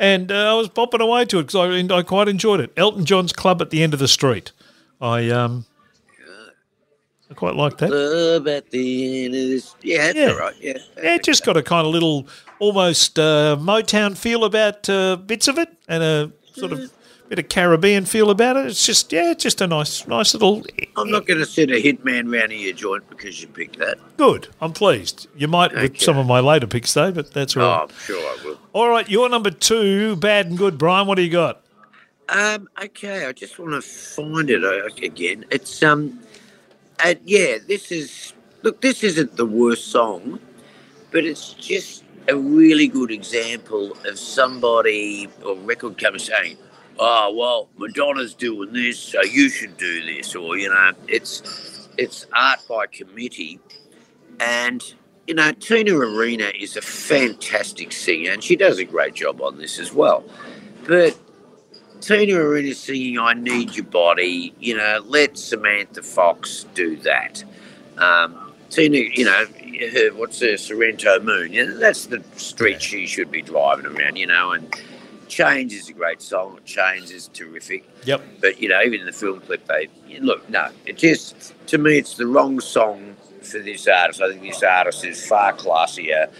and uh, I was popping away to it because I, I quite enjoyed it. Elton John's Club at the End of the Street. I um, I quite like that. Club at the end of this. Yeah, that's Yeah. all right. Yeah. Yeah, it just got a kind of little, almost uh, Motown feel about uh, bits of it, and a sort of bit of Caribbean feel about it. It's just yeah, just a nice, nice little. I'm not going to send a hitman round your joint because you picked that. Good. I'm pleased. You might with some of my later picks though, but that's all Oh, right. I'm sure I will. All right, your number two, bad and good. Brian, what do you got? Um, okay, I just want to find it again. It's um, uh, yeah, this is look. This isn't the worst song, but it's just a really good example of somebody or record company saying, "Oh well, Madonna's doing this, so you should do this," or you know, it's it's art by committee, and you know, Tina Arena is a fantastic singer, and she does a great job on this as well, but. Tina Arena singing "I Need Your Body," you know, let Samantha Fox do that. Um, Tina, you know, her, what's her Sorrento Moon? You know, that's the street she should be driving around, you know. And Change is a great song. Change is terrific. Yep. But you know, even in the film clip, they look. No, it just to me, it's the wrong song for this artist. I think this artist is far classier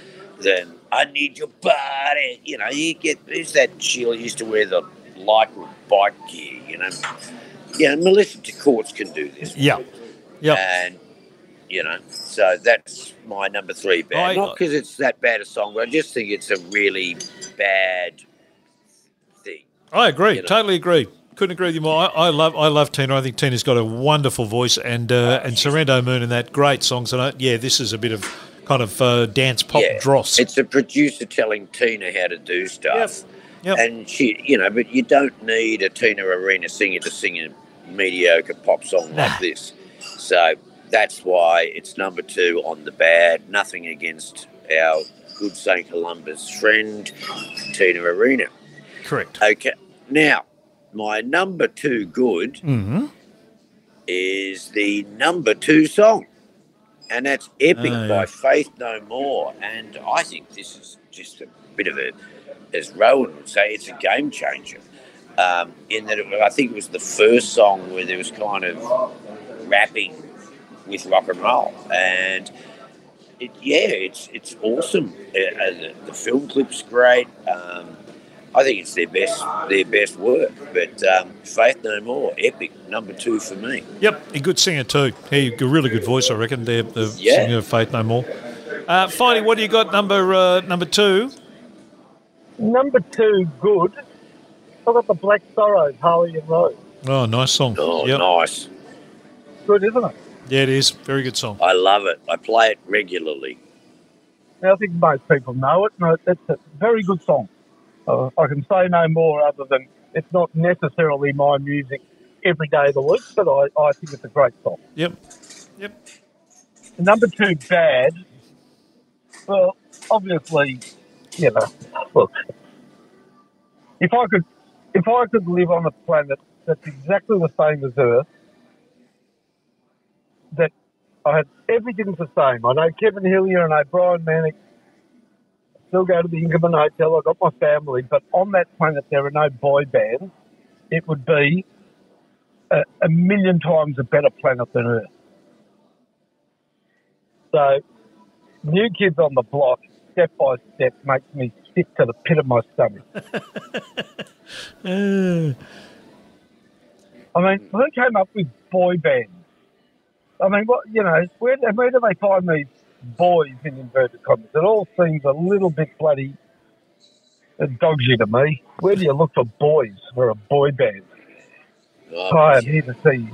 than "I Need Your Body." You know, you get who's that? She used to wear the lycra bike gear. You know, yeah. Melissa Tkautz can do this. Yeah. yeah. And you know, so that's my number three bad. I- Not because it's that bad a song, but I just think it's a really bad. I agree. you know. Totally agree. Couldn't agree with you more. I, I love I love Tina. I think Tina's got a wonderful voice, and uh, and Sorrento Moon and that great songs. And I, yeah, this is a bit of kind of uh, dance pop Yeah. dross. It's a producer telling Tina how to do stuff. Yep. And she, you know, but you don't need a Tina Arena singer to sing a mediocre pop song Nah. like this. So that's why it's number two on the bad. Nothing against our good St. Columba's friend, Tina Arena. Correct. Okay. Now, my number two good hmm is the number two song, and that's Epic Oh, yeah. by Faith No More. And I think this is just a bit of a, as Rowan would say, it's a game changer. Um, in that, it, I think it was the first song where there was kind of rapping with rock and roll, and it, yeah, it's it's awesome. Uh, uh, the, the film clip's great. Um, I think it's their best their best work. But um, Faith No More, epic, number two for me. Yep, a good singer too. He a really good voice, I reckon. The, the Yeah. singer of Faith No More. Uh, Finey, what do you got? Number uh, number two. Number two, good. I've got the Black Sorrows, Harley and Rose. Oh, nice song. Oh, yep. nice. Good, isn't it? Yeah, it is. Very good song. I love it. I play it regularly. I think most people know it. No, it's a very good song. Uh, I can say no more other than it's not necessarily my music every day of the week, but I, I think it's a great song. Yep. Yep. Number two, bad. Well, obviously, you know, look, if I could, if I could live on a planet that's exactly the same as Earth, that I had everything's the same. I know Kevin Hillier and I, Brian Mannix, still go to the Inkerman Hotel. I've got my family, but on that planet there are no boy bands. It would be a, a million times a better planet than Earth. So, New Kids on the Block, step by step, makes me sick to the pit of my stomach. [LAUGHS] I mean, who came up with boy bands? I mean, what you know, where, where do they find these boys in inverted commas? It all seems a little bit bloody dodgy to me. Where do you look for boys for a boy band? Oh, I am here to see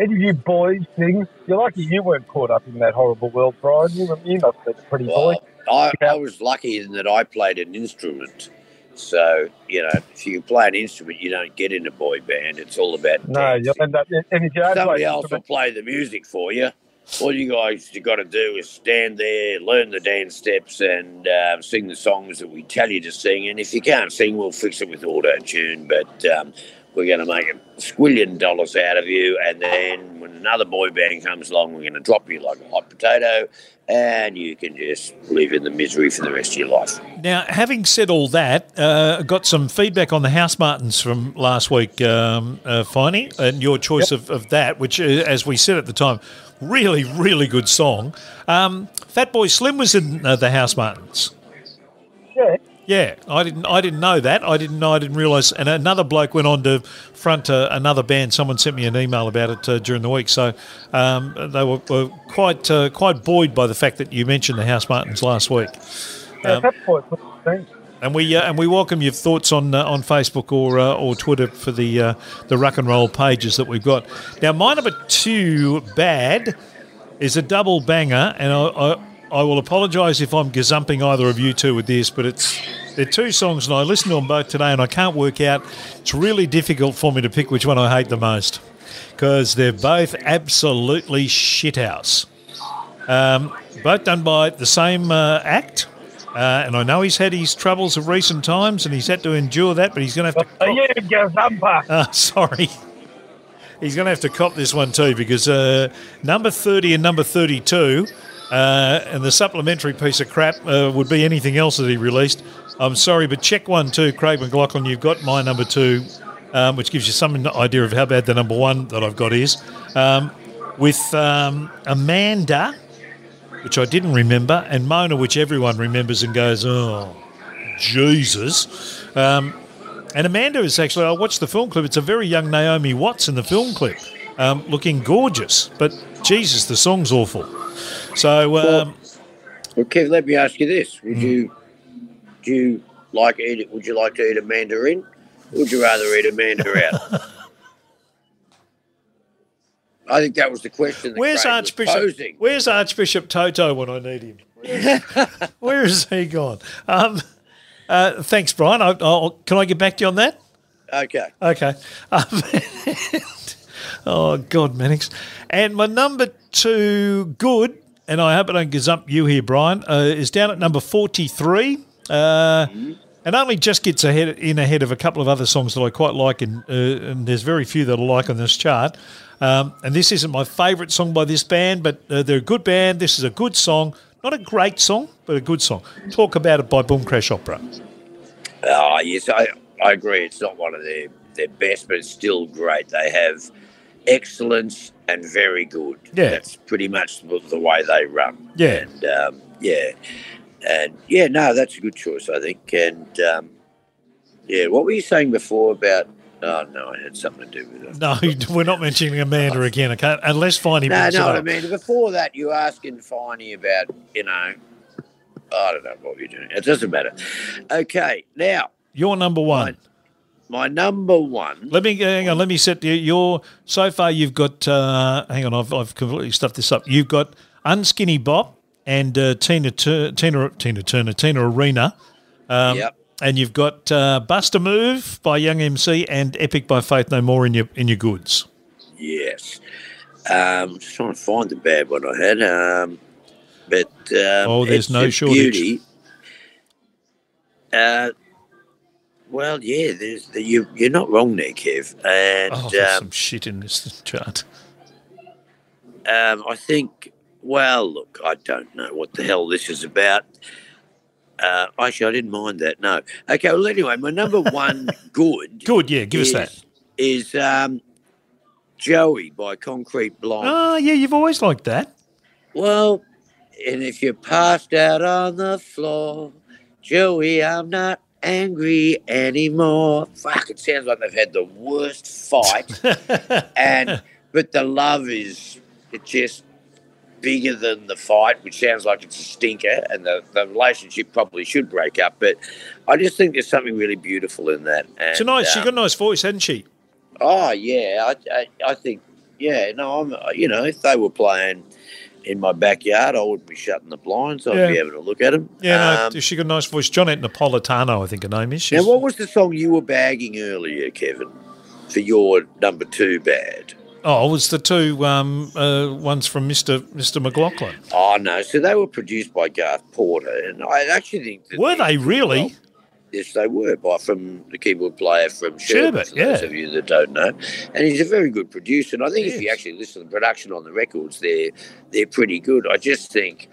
any of you boys things. You're lucky you weren't caught up in that horrible world, Brian. You, you must be a pretty boy. well, I, I was lucky in that I played an instrument. So, you know, if you play an instrument, you don't get in a boy band. It's all about No, dancing. you'll end up. And if you don't Somebody else will play the music for you. All you guys you got to do is stand there, learn the dance steps, and uh, sing the songs that we tell you to sing. And if you can't sing, we'll fix it with auto tune. But um, we're going to make a squillion dollars out of you. And then when another boy band comes along, we're going to drop you like a hot potato, and you can just live in the misery for the rest of your life. now, having said all that, uh, got some feedback on the Housemartins from last week, um, uh, Finey, and your choice of, of that, which, uh, as we said at the time, really, really good song. Um, Fatboy Slim was in uh, the Housemartins. Yeah, I didn't. I didn't know that. I didn't know. I didn't realise. And another bloke went on to front uh, another band. Someone sent me an email about it uh, during the week. So um, they were, were quite uh, quite buoyed by the fact that you mentioned the Housemartins last week. Um, that boy. Thanks. And we uh, and we welcome your thoughts on uh, on Facebook or uh, or Twitter for the uh, the rock and roll pages that we've got. Now, my number two bad is a double banger, and I I, I will apologise if I'm gazumping either of you two with this, but it's they're two songs, and I listened to them both today, and I can't work out. It's really difficult for me to pick which one I hate the most because they're both absolutely shithouse. Um, both done by the same uh, act. Uh, and I know he's had his troubles of recent times and he's had to endure that, but he's going to have to. Are you Gazumpa? [LAUGHS] Uh, sorry. He's going to have to cop this one too because uh, number 30 and number 32 uh, and the supplementary piece of crap uh, would be anything else that he released. I'm sorry, but check one too, Craig McLaughlin. You've got my number two, um, which gives you some idea of how bad the number one that I've got is. Um, with um, Amanda, which I didn't remember, and Mona, which everyone remembers and goes, oh, Jesus. Um, and Amanda is actually, I watched the film clip, it's a very young Naomi Watts in the film clip, um, looking gorgeous. But Jesus, the song's awful. So, um, Well, Kev, let me ask you this. Would you, do you like eat? Would you like to eat a mandarin? Would you rather eat a mandarin? [LAUGHS] I think that was the question. That where's Craig Archbishop? Where's Archbishop Toto when I need him? [LAUGHS] Where is he gone? Um, uh, thanks, Brian. I, I'll, can I get back to you on that? Okay. Okay. Um, [LAUGHS] Oh God, Mannix. And my number two, good, and I hope I don't gazump you here, Brian, uh, is down at number forty-three. Uh, and only just gets ahead in ahead of a couple of other songs that I quite like, and, uh, and there's very few that I like on this chart. Um, and this isn't my favourite song by this band, but uh, they're a good band. This is a good song, not a great song, but a good song. Talk about it by Boom Crash Opera. Oh, yes, I, I agree. It's not one of their, their best, but it's still great. They have excellence and very good. Yeah. That's pretty much the way they run. Yeah. And, um, yeah. And, yeah, no, that's a good choice, I think. And, um, yeah, what were you saying before about... Oh, no, I had something to do with it. No, [LAUGHS] we're not mentioning Amanda [LAUGHS] again, okay? Unless Finey No, no, up. mean, before that, you asking Finey about, you know, I don't know what you're doing. It doesn't matter. Okay, now, You're number one. My number one. Let me hang on. Let me set you. Your so far you've got. Uh, hang on, I've, I've completely stuffed this up. You've got Unskinny Bop and uh, Tina Tur- Tina Tina Turner Tina Arena. Um, Yep. And you've got uh, Bust a Move by Young MC and Epic by Faith No More in your in your goods. Yes. Um, just trying to find the bad one I had. Um, but um, Oh, there's no shortage. Beauty. Uh, well, yeah, there's the, you. You're not wrong there, Kev. And Oh, there's um, some shit in this chart. Um, I think, well, look, I don't know what the hell this is about. Uh, actually, I didn't mind that. No. Okay. Well, anyway, my number [LAUGHS] one good. Good, yeah, give us that. Is um, Joey by Concrete Blonde. Oh, yeah, you've always liked that. Well, and if you're passed out on the floor, Joey, I'm not angry anymore. Fuck, it sounds like they've had the worst fight. [LAUGHS] and but the love is it just bigger than the fight, which sounds like it's a stinker, and the, the relationship probably should break up. But I just think there's something really beautiful in that. And, It's a nice. She um, got a nice voice, hadn't she? Oh yeah, I, I, I think yeah. No, I'm you know if they were playing in my backyard, I wouldn't be shutting the blinds. I'd Yeah. be having a look at them. Yeah, Um, no, she got a nice voice. Johnette Napolitano, I think her name is. now, what was the song you were bagging earlier, Kevin, for your number two bad? oh, it was the two um, uh, ones from Mister Mister McLaughlin. Oh no, so they were produced by Garth Porter, and I actually think that Were they really? well, yes, they were by from the keyboard player from Sherbet. Sherbet, for those yeah. of you that don't know, and he's a very good producer. And I think if you actually listen to the production on the records, they're they're pretty good. I just think.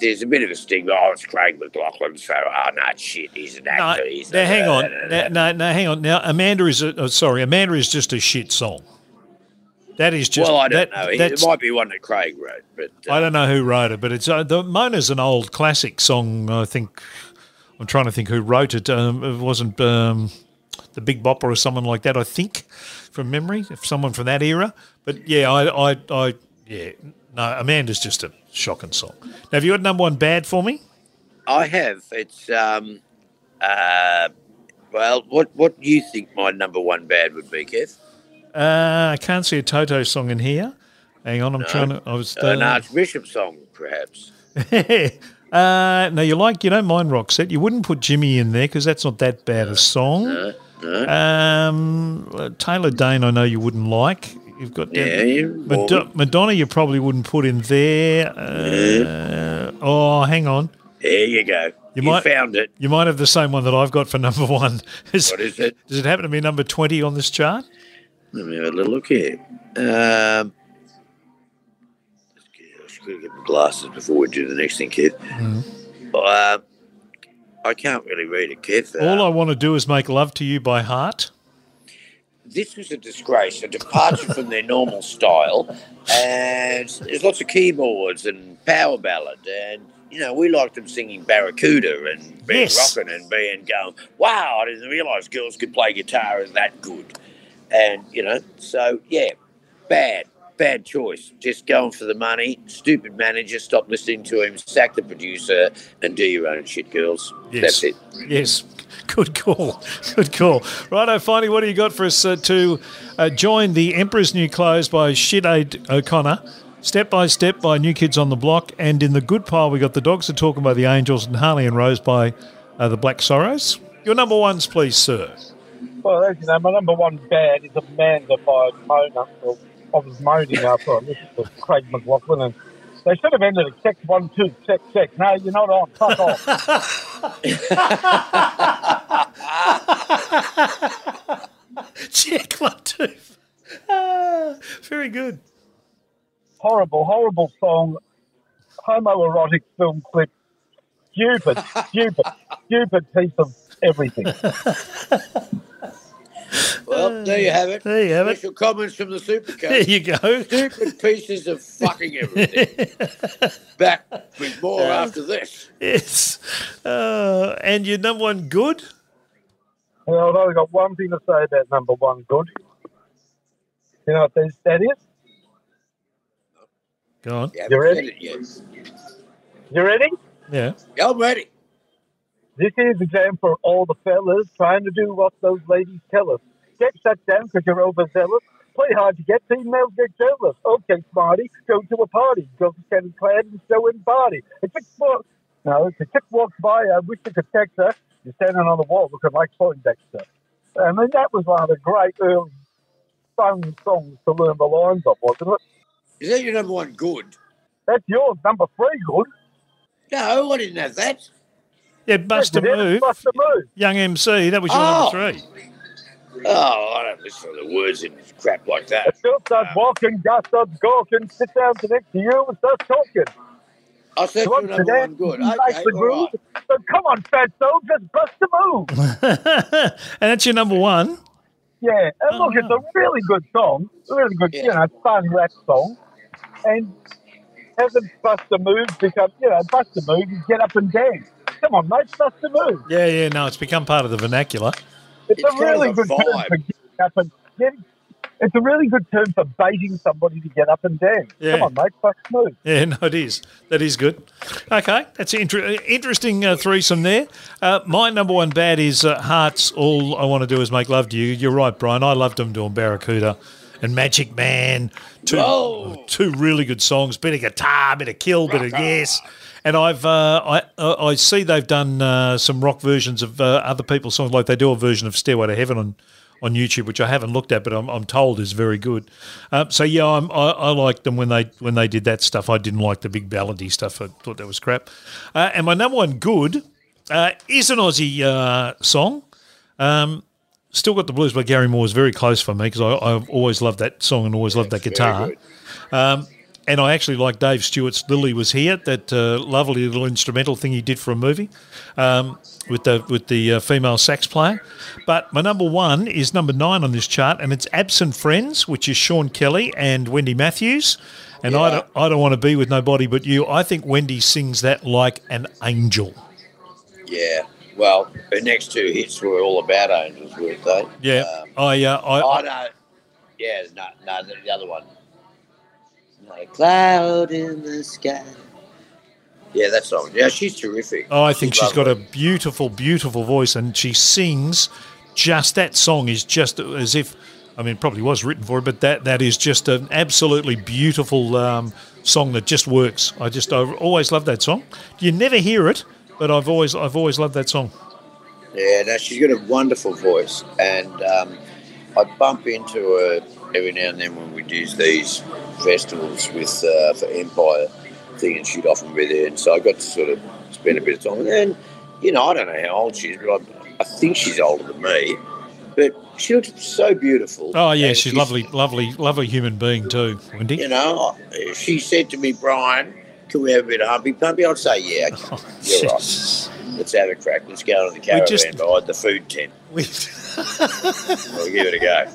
There's a bit of a stigma. Oh, it's Craig McLaughlin, so oh no, shit, he's an No, actor. he's now hang on. uh, Now, no, no, hang on. Now, Amanda is a, oh, sorry. Amanda is just a shit song. That is just. well, I don't that- know. It might be one that Craig wrote, but uh, I don't know who wrote it, but it's uh, the Mona's an old classic song. I think I'm trying to think who wrote it. Um, it wasn't um, the Big Bopper or someone like that. I think from memory, if someone from that era. But yeah, I, I, I yeah, no, Amanda's just a shocking song. Now, have you got number one bad for me? I have. It's um, uh, well, what what do you think my number one bad would be, Kev? Uh, I can't see a Toto song in here. Hang on, I'm trying to. I was. Uh, an Archbishop song, perhaps. [LAUGHS] uh, no, you like you don't mind Roxette. You wouldn't put Jimmy in there because that's not that bad a song. No, no. Um, uh, Taylor Dayne, I know you wouldn't like. You've got Yeah, yeah, Mad- Madonna. You probably wouldn't put in there. Uh, Oh, hang on. There you go. You You, might- found it. You might have the same one that I've got for number one. [LAUGHS] Is- What is it? Does it happen to be number twenty on this chart? Let me have a little look here. Um, should get my glasses before we do the next thing, Kev. Uh, I can't really read it. Uh, All I want to do is make love to you by heart. this was a disgrace, a departure from their normal style. And there's lots of keyboards and power ballad. And, you know, we liked them singing Barracuda and being Yes. rocking and being going, wow, I didn't realise girls could play guitar as that good. And, you know, so, yeah, bad, bad choice. Just going for the money. Stupid manager. Stop listening to him. Sack the producer and do your own shit, girls. Yes. That's it. Yes. Good call. [LAUGHS] Good call. Righto, finally, what do you got for us uh, to uh, join the Emperor's New Clothes by Sinead O'Connor? Step by Step by New Kids on the Block. And in the good pile, we got The Dogs Are Talking by the Angels and Harley and Rose by uh, the Black Sorrows. Your number ones, please, sir. Well, as you know, my number one band is Amanda by Mona. Well, I was moaning after I listened to Craig McLaughlin, and they should have ended it check one, two, check, check. No, you're not on. Fuck off. [LAUGHS] Check one, two. Ah, very good. horrible, horrible song, homoerotic film clip, stupid, stupid, stupid piece of everything. [LAUGHS] Well, there you have it. There you have it. Special comments from the There you go. Stupid pieces of fucking everything. [LAUGHS] Back with more after this. Yes. Uh, and your number one good? Well, I've only got one thing to say about number one good. You know what that- that is? Go on. You You ready? said it yet. You ready? Yeah. Yeah, I'm ready. This is a jam for all the fellas trying to do what those ladies tell us. Get shut down because you're overzealous. Play hard to get, females get jealous. Okay, smarty, go to a party. Girls are standing clad and showing body. A chick walk, no, if a chick walks by, I wish I could text her. You're standing on the wall looking like Poindexter. I mean, that was one of the great early fun songs to learn the lines of, wasn't it? Is that your number one good? That's yours, number three, good. No, I didn't have that. Yeah, Bust a Yeah, Move. Bust a move. Young MC, that was your Oh. number three. Oh, I don't listen to the words in crap like that. A girl starts walking, guy starts gawking, sits down to next to you and starts talking. I said You your want to number one dance? good. You like Okay, the all groove? So come on, fatso, just bust a move. [LAUGHS] and that's your number one. Yeah, and look, Oh, it's a oh, really good song, really good, you Yeah. know, fun rap song, and hasn't bust a move become, you know, bust a move, you get up and dance. Come on, mate, bust a move. Yeah, yeah, no, it's become part of the vernacular. It's, It's a really a good term for getting up and getting. It's a really good term for baiting somebody to get up and dance. Yeah. Come on, mate, bust a move. Yeah, no, it is. That is good. Okay, that's an inter- interesting uh, threesome there. Uh, my number one bad is uh, Hearts. All I want to do is make love to you. You're right, Brian. I loved them doing Barracuda and Magic Man. Two, Whoa. two really good songs. Bit of guitar, bit of kill, bit of yes. And I've uh, I uh, I see they've done uh, some rock versions of uh, other people's songs. Like they do a version of Stairway to Heaven on on YouTube, which I haven't looked at, but I'm, I'm told is very good. Um, so yeah, I'm, I, I liked them when they when they did that stuff. I didn't like the big ballady stuff. I thought that was crap. Uh, and my number one good uh, is an Aussie uh, song. Um, Still got the blues by Gary Moore is very close for me because I've always loved that song and always loved that guitar. Um, and I actually like Dave Stewart's "Lily Was Here," that uh, lovely little instrumental thing he did for a movie um, with the with the uh, female sax player. But my number one is number nine on this chart, and it's "Absent Friends," which is Sean Kelly and Wendy Matthews. And I don't, I don't want to be with nobody but you. I think Wendy sings that like an angel. Yeah. Well, her next two hits were all about angels, weren't they? Yeah, Um, I, uh, I, oh no. Yeah, no, no, the, the other one. Not a cloud in the sky. Yeah, that song. Yeah, she's terrific. Oh, I think she's got a beautiful, beautiful voice, and she sings just that song is just as if, I mean, probably was written for her, but that that is just an absolutely beautiful um, song that just works. I just I always love that song. You never hear it, but I've always I've always loved that song. Yeah, no, she's got a wonderful voice, and um, I bump into her every now and then when we do these festivals with uh, for Empire thing, and she'd often be there, and so I got to sort of spend a bit of time. And then, you know, I don't know how old she is, but I, I think she's older than me. But she looks so beautiful. Oh yeah, and she's lovely, lovely, lovely human being too, Wendy. You know, she said to me, Brian, can we have a bit of humpy pumpy? I'd say, yeah, okay, you're right. Let's have a crack. Let's go to the caravan just- behind the food tent. We- [LAUGHS] We'll give it a go.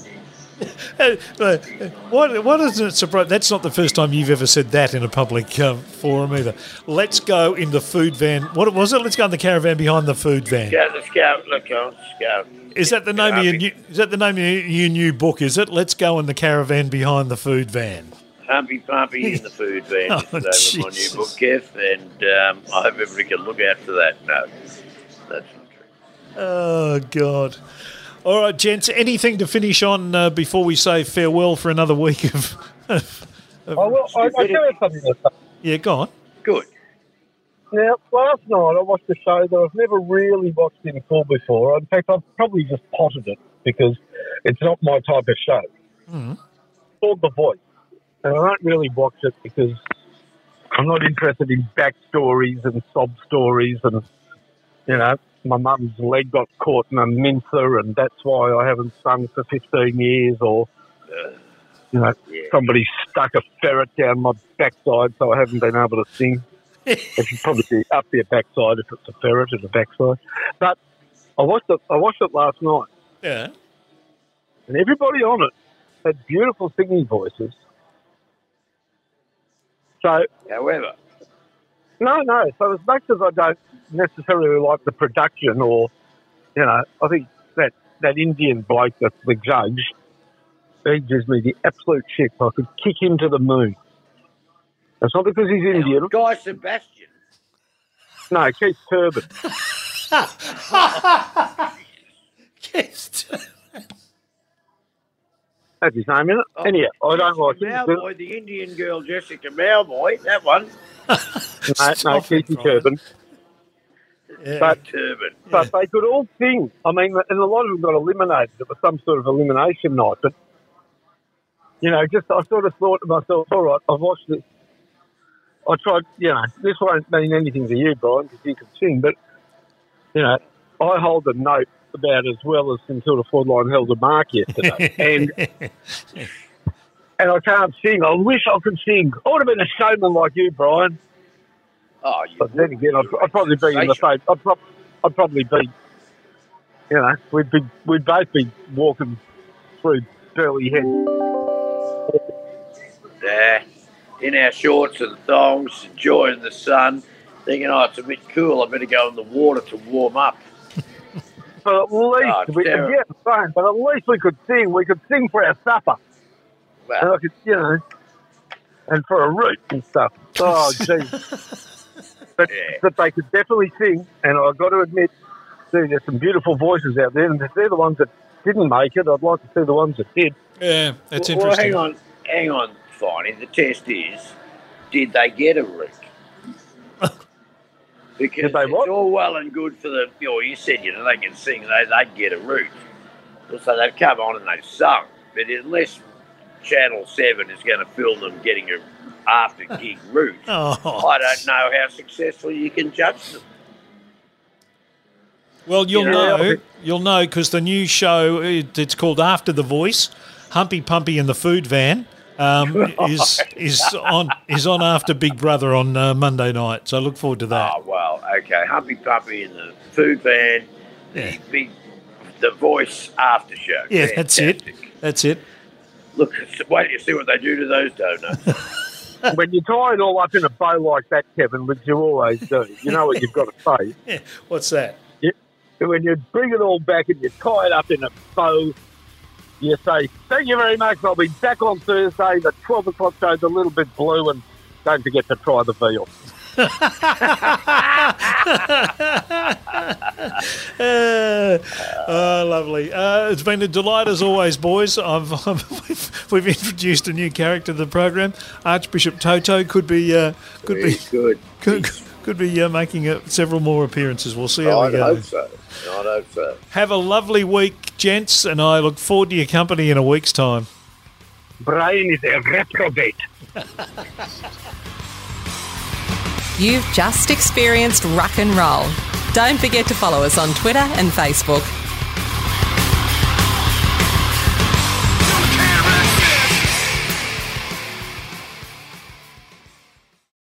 What what is it surprise? That's not the first time you've ever said that in a public um, forum either. Let's go in the food van. What was it? Let's go in the caravan behind the food van. Go, let's go. Look, let's go. Is that the name of your new? Is that the name of your, your new book? Is it? Let's go in the caravan behind the food van. Humpy Pumpy in the food [LAUGHS] van. Oh, This is over my new Jesus. book, Kev, and um, I hope everybody can look out for that. No, that's not true. Oh God! All right, gents. Anything to finish on uh, before we say farewell for another week of? of I, will, I, I do have something to say. yeah, go on. Good. Now, last night I watched a show that I've never really watched in full before. In fact, I've probably just potted it. because it's not my type of show. Mm. Called The Voice, and I don't really watch it because I'm not interested in backstories and sob stories, and you know, my mum's leg got caught in a mincer, and that's why I haven't sung for 15 years, or you know, somebody stuck a ferret down my backside, so I haven't been able to sing. [LAUGHS] it should probably be up their backside if it's a ferret at the backside. But I watched it. I watched it last night, Yeah. and everybody on it had beautiful singing voices. So However, no, no. So as much as I don't necessarily like the production, or you know, I think that that Indian bloke that's the judge, he gives me the absolute shit. I could kick him to the moon. It's not because he's Indian. Guy Sebastian. No, Keith Turban. [LAUGHS] Yes. That's his name, isn't it? Oh, Anyhow, I don't like him. Mauboy, the Indian girl Jessica Mauboy, that one. [LAUGHS] No, no, Stop it, Keithy Brian. Turban. Yeah. But Turban. but they could all sing. I mean, and a lot of them got eliminated. It was some sort of elimination night. But you know, just I sort of thought to myself, all right, I've watched this. I tried. You know, this won't mean anything to you, Brian, because you can sing. But you know, I hold a note about as well as St Kilda forward line held a mark yesterday, and and I can't sing. I wish I could sing. I would have been a showman like you, Brian. Oh, you But then again, I'd, I'd probably be in the same. I'd, prob- I'd probably be, you know, we'd be, we'd both be walking through Burleigh Head. there in our shorts and thongs, enjoying the sun, thinking, oh, it's a bit cool. I better go in the water to warm up. But at oh, least, Oh, we, terrible. yeah, fine, but at least we could sing. We could sing for our supper. And I could, you know, and for a root and stuff. Oh, [LAUGHS] geez. But, Yeah. but they could definitely sing, and I've got to admit, see, there's some beautiful voices out there, and if they're the ones that didn't make it, I'd like to see the ones that did. yeah, that's well, interesting. hang on, hang on, Finey. The test is, did they get a root? Because Did they it's all well and good for the, you know, you said, you know, they can sing, they, they'd get a root. So they've come on and they've sung. But unless Channel 7 is going to film them getting a after gig [LAUGHS] root, Oh. I don't know how successful you can judge them. Well, you'll You know, know. You'll know because the new show it, it's called After the Voice. Humpy Pumpy in the Food Van um, [LAUGHS] is is on is on after Big Brother on uh, Monday night. So I look forward to that. Oh, well, okay. Humpy Pumpy in the food van, Yeah. the big, the voice after show. yeah, that's it. That's it. Look, wait till you see what they do to those donuts. [LAUGHS] when you tie it all up in a bow like that, Kevin, which you always do, you know what you've got to say. [LAUGHS] Yeah. What's that? When you bring it all back and you tie it up in a bow, you say, Thank you very much. I'll be back on Thursday. The 12 o'clock show's a little bit blue, and don't forget to try the veal. Uh, [LAUGHS] oh, lovely. Uh, it's been a delight as always, boys. I've, [LAUGHS] we've, we've introduced a new character to the program. Archbishop Toto could be uh, could be good. [LAUGHS] could, could be uh, making uh, several more appearances. We'll see how I we go. hope so. I hope so. Have a lovely week, gents, and I look forward to your company in a week's time. Brian is a reprobate. [LAUGHS] You've just experienced rock and roll. Don't forget to follow us on Twitter and Facebook.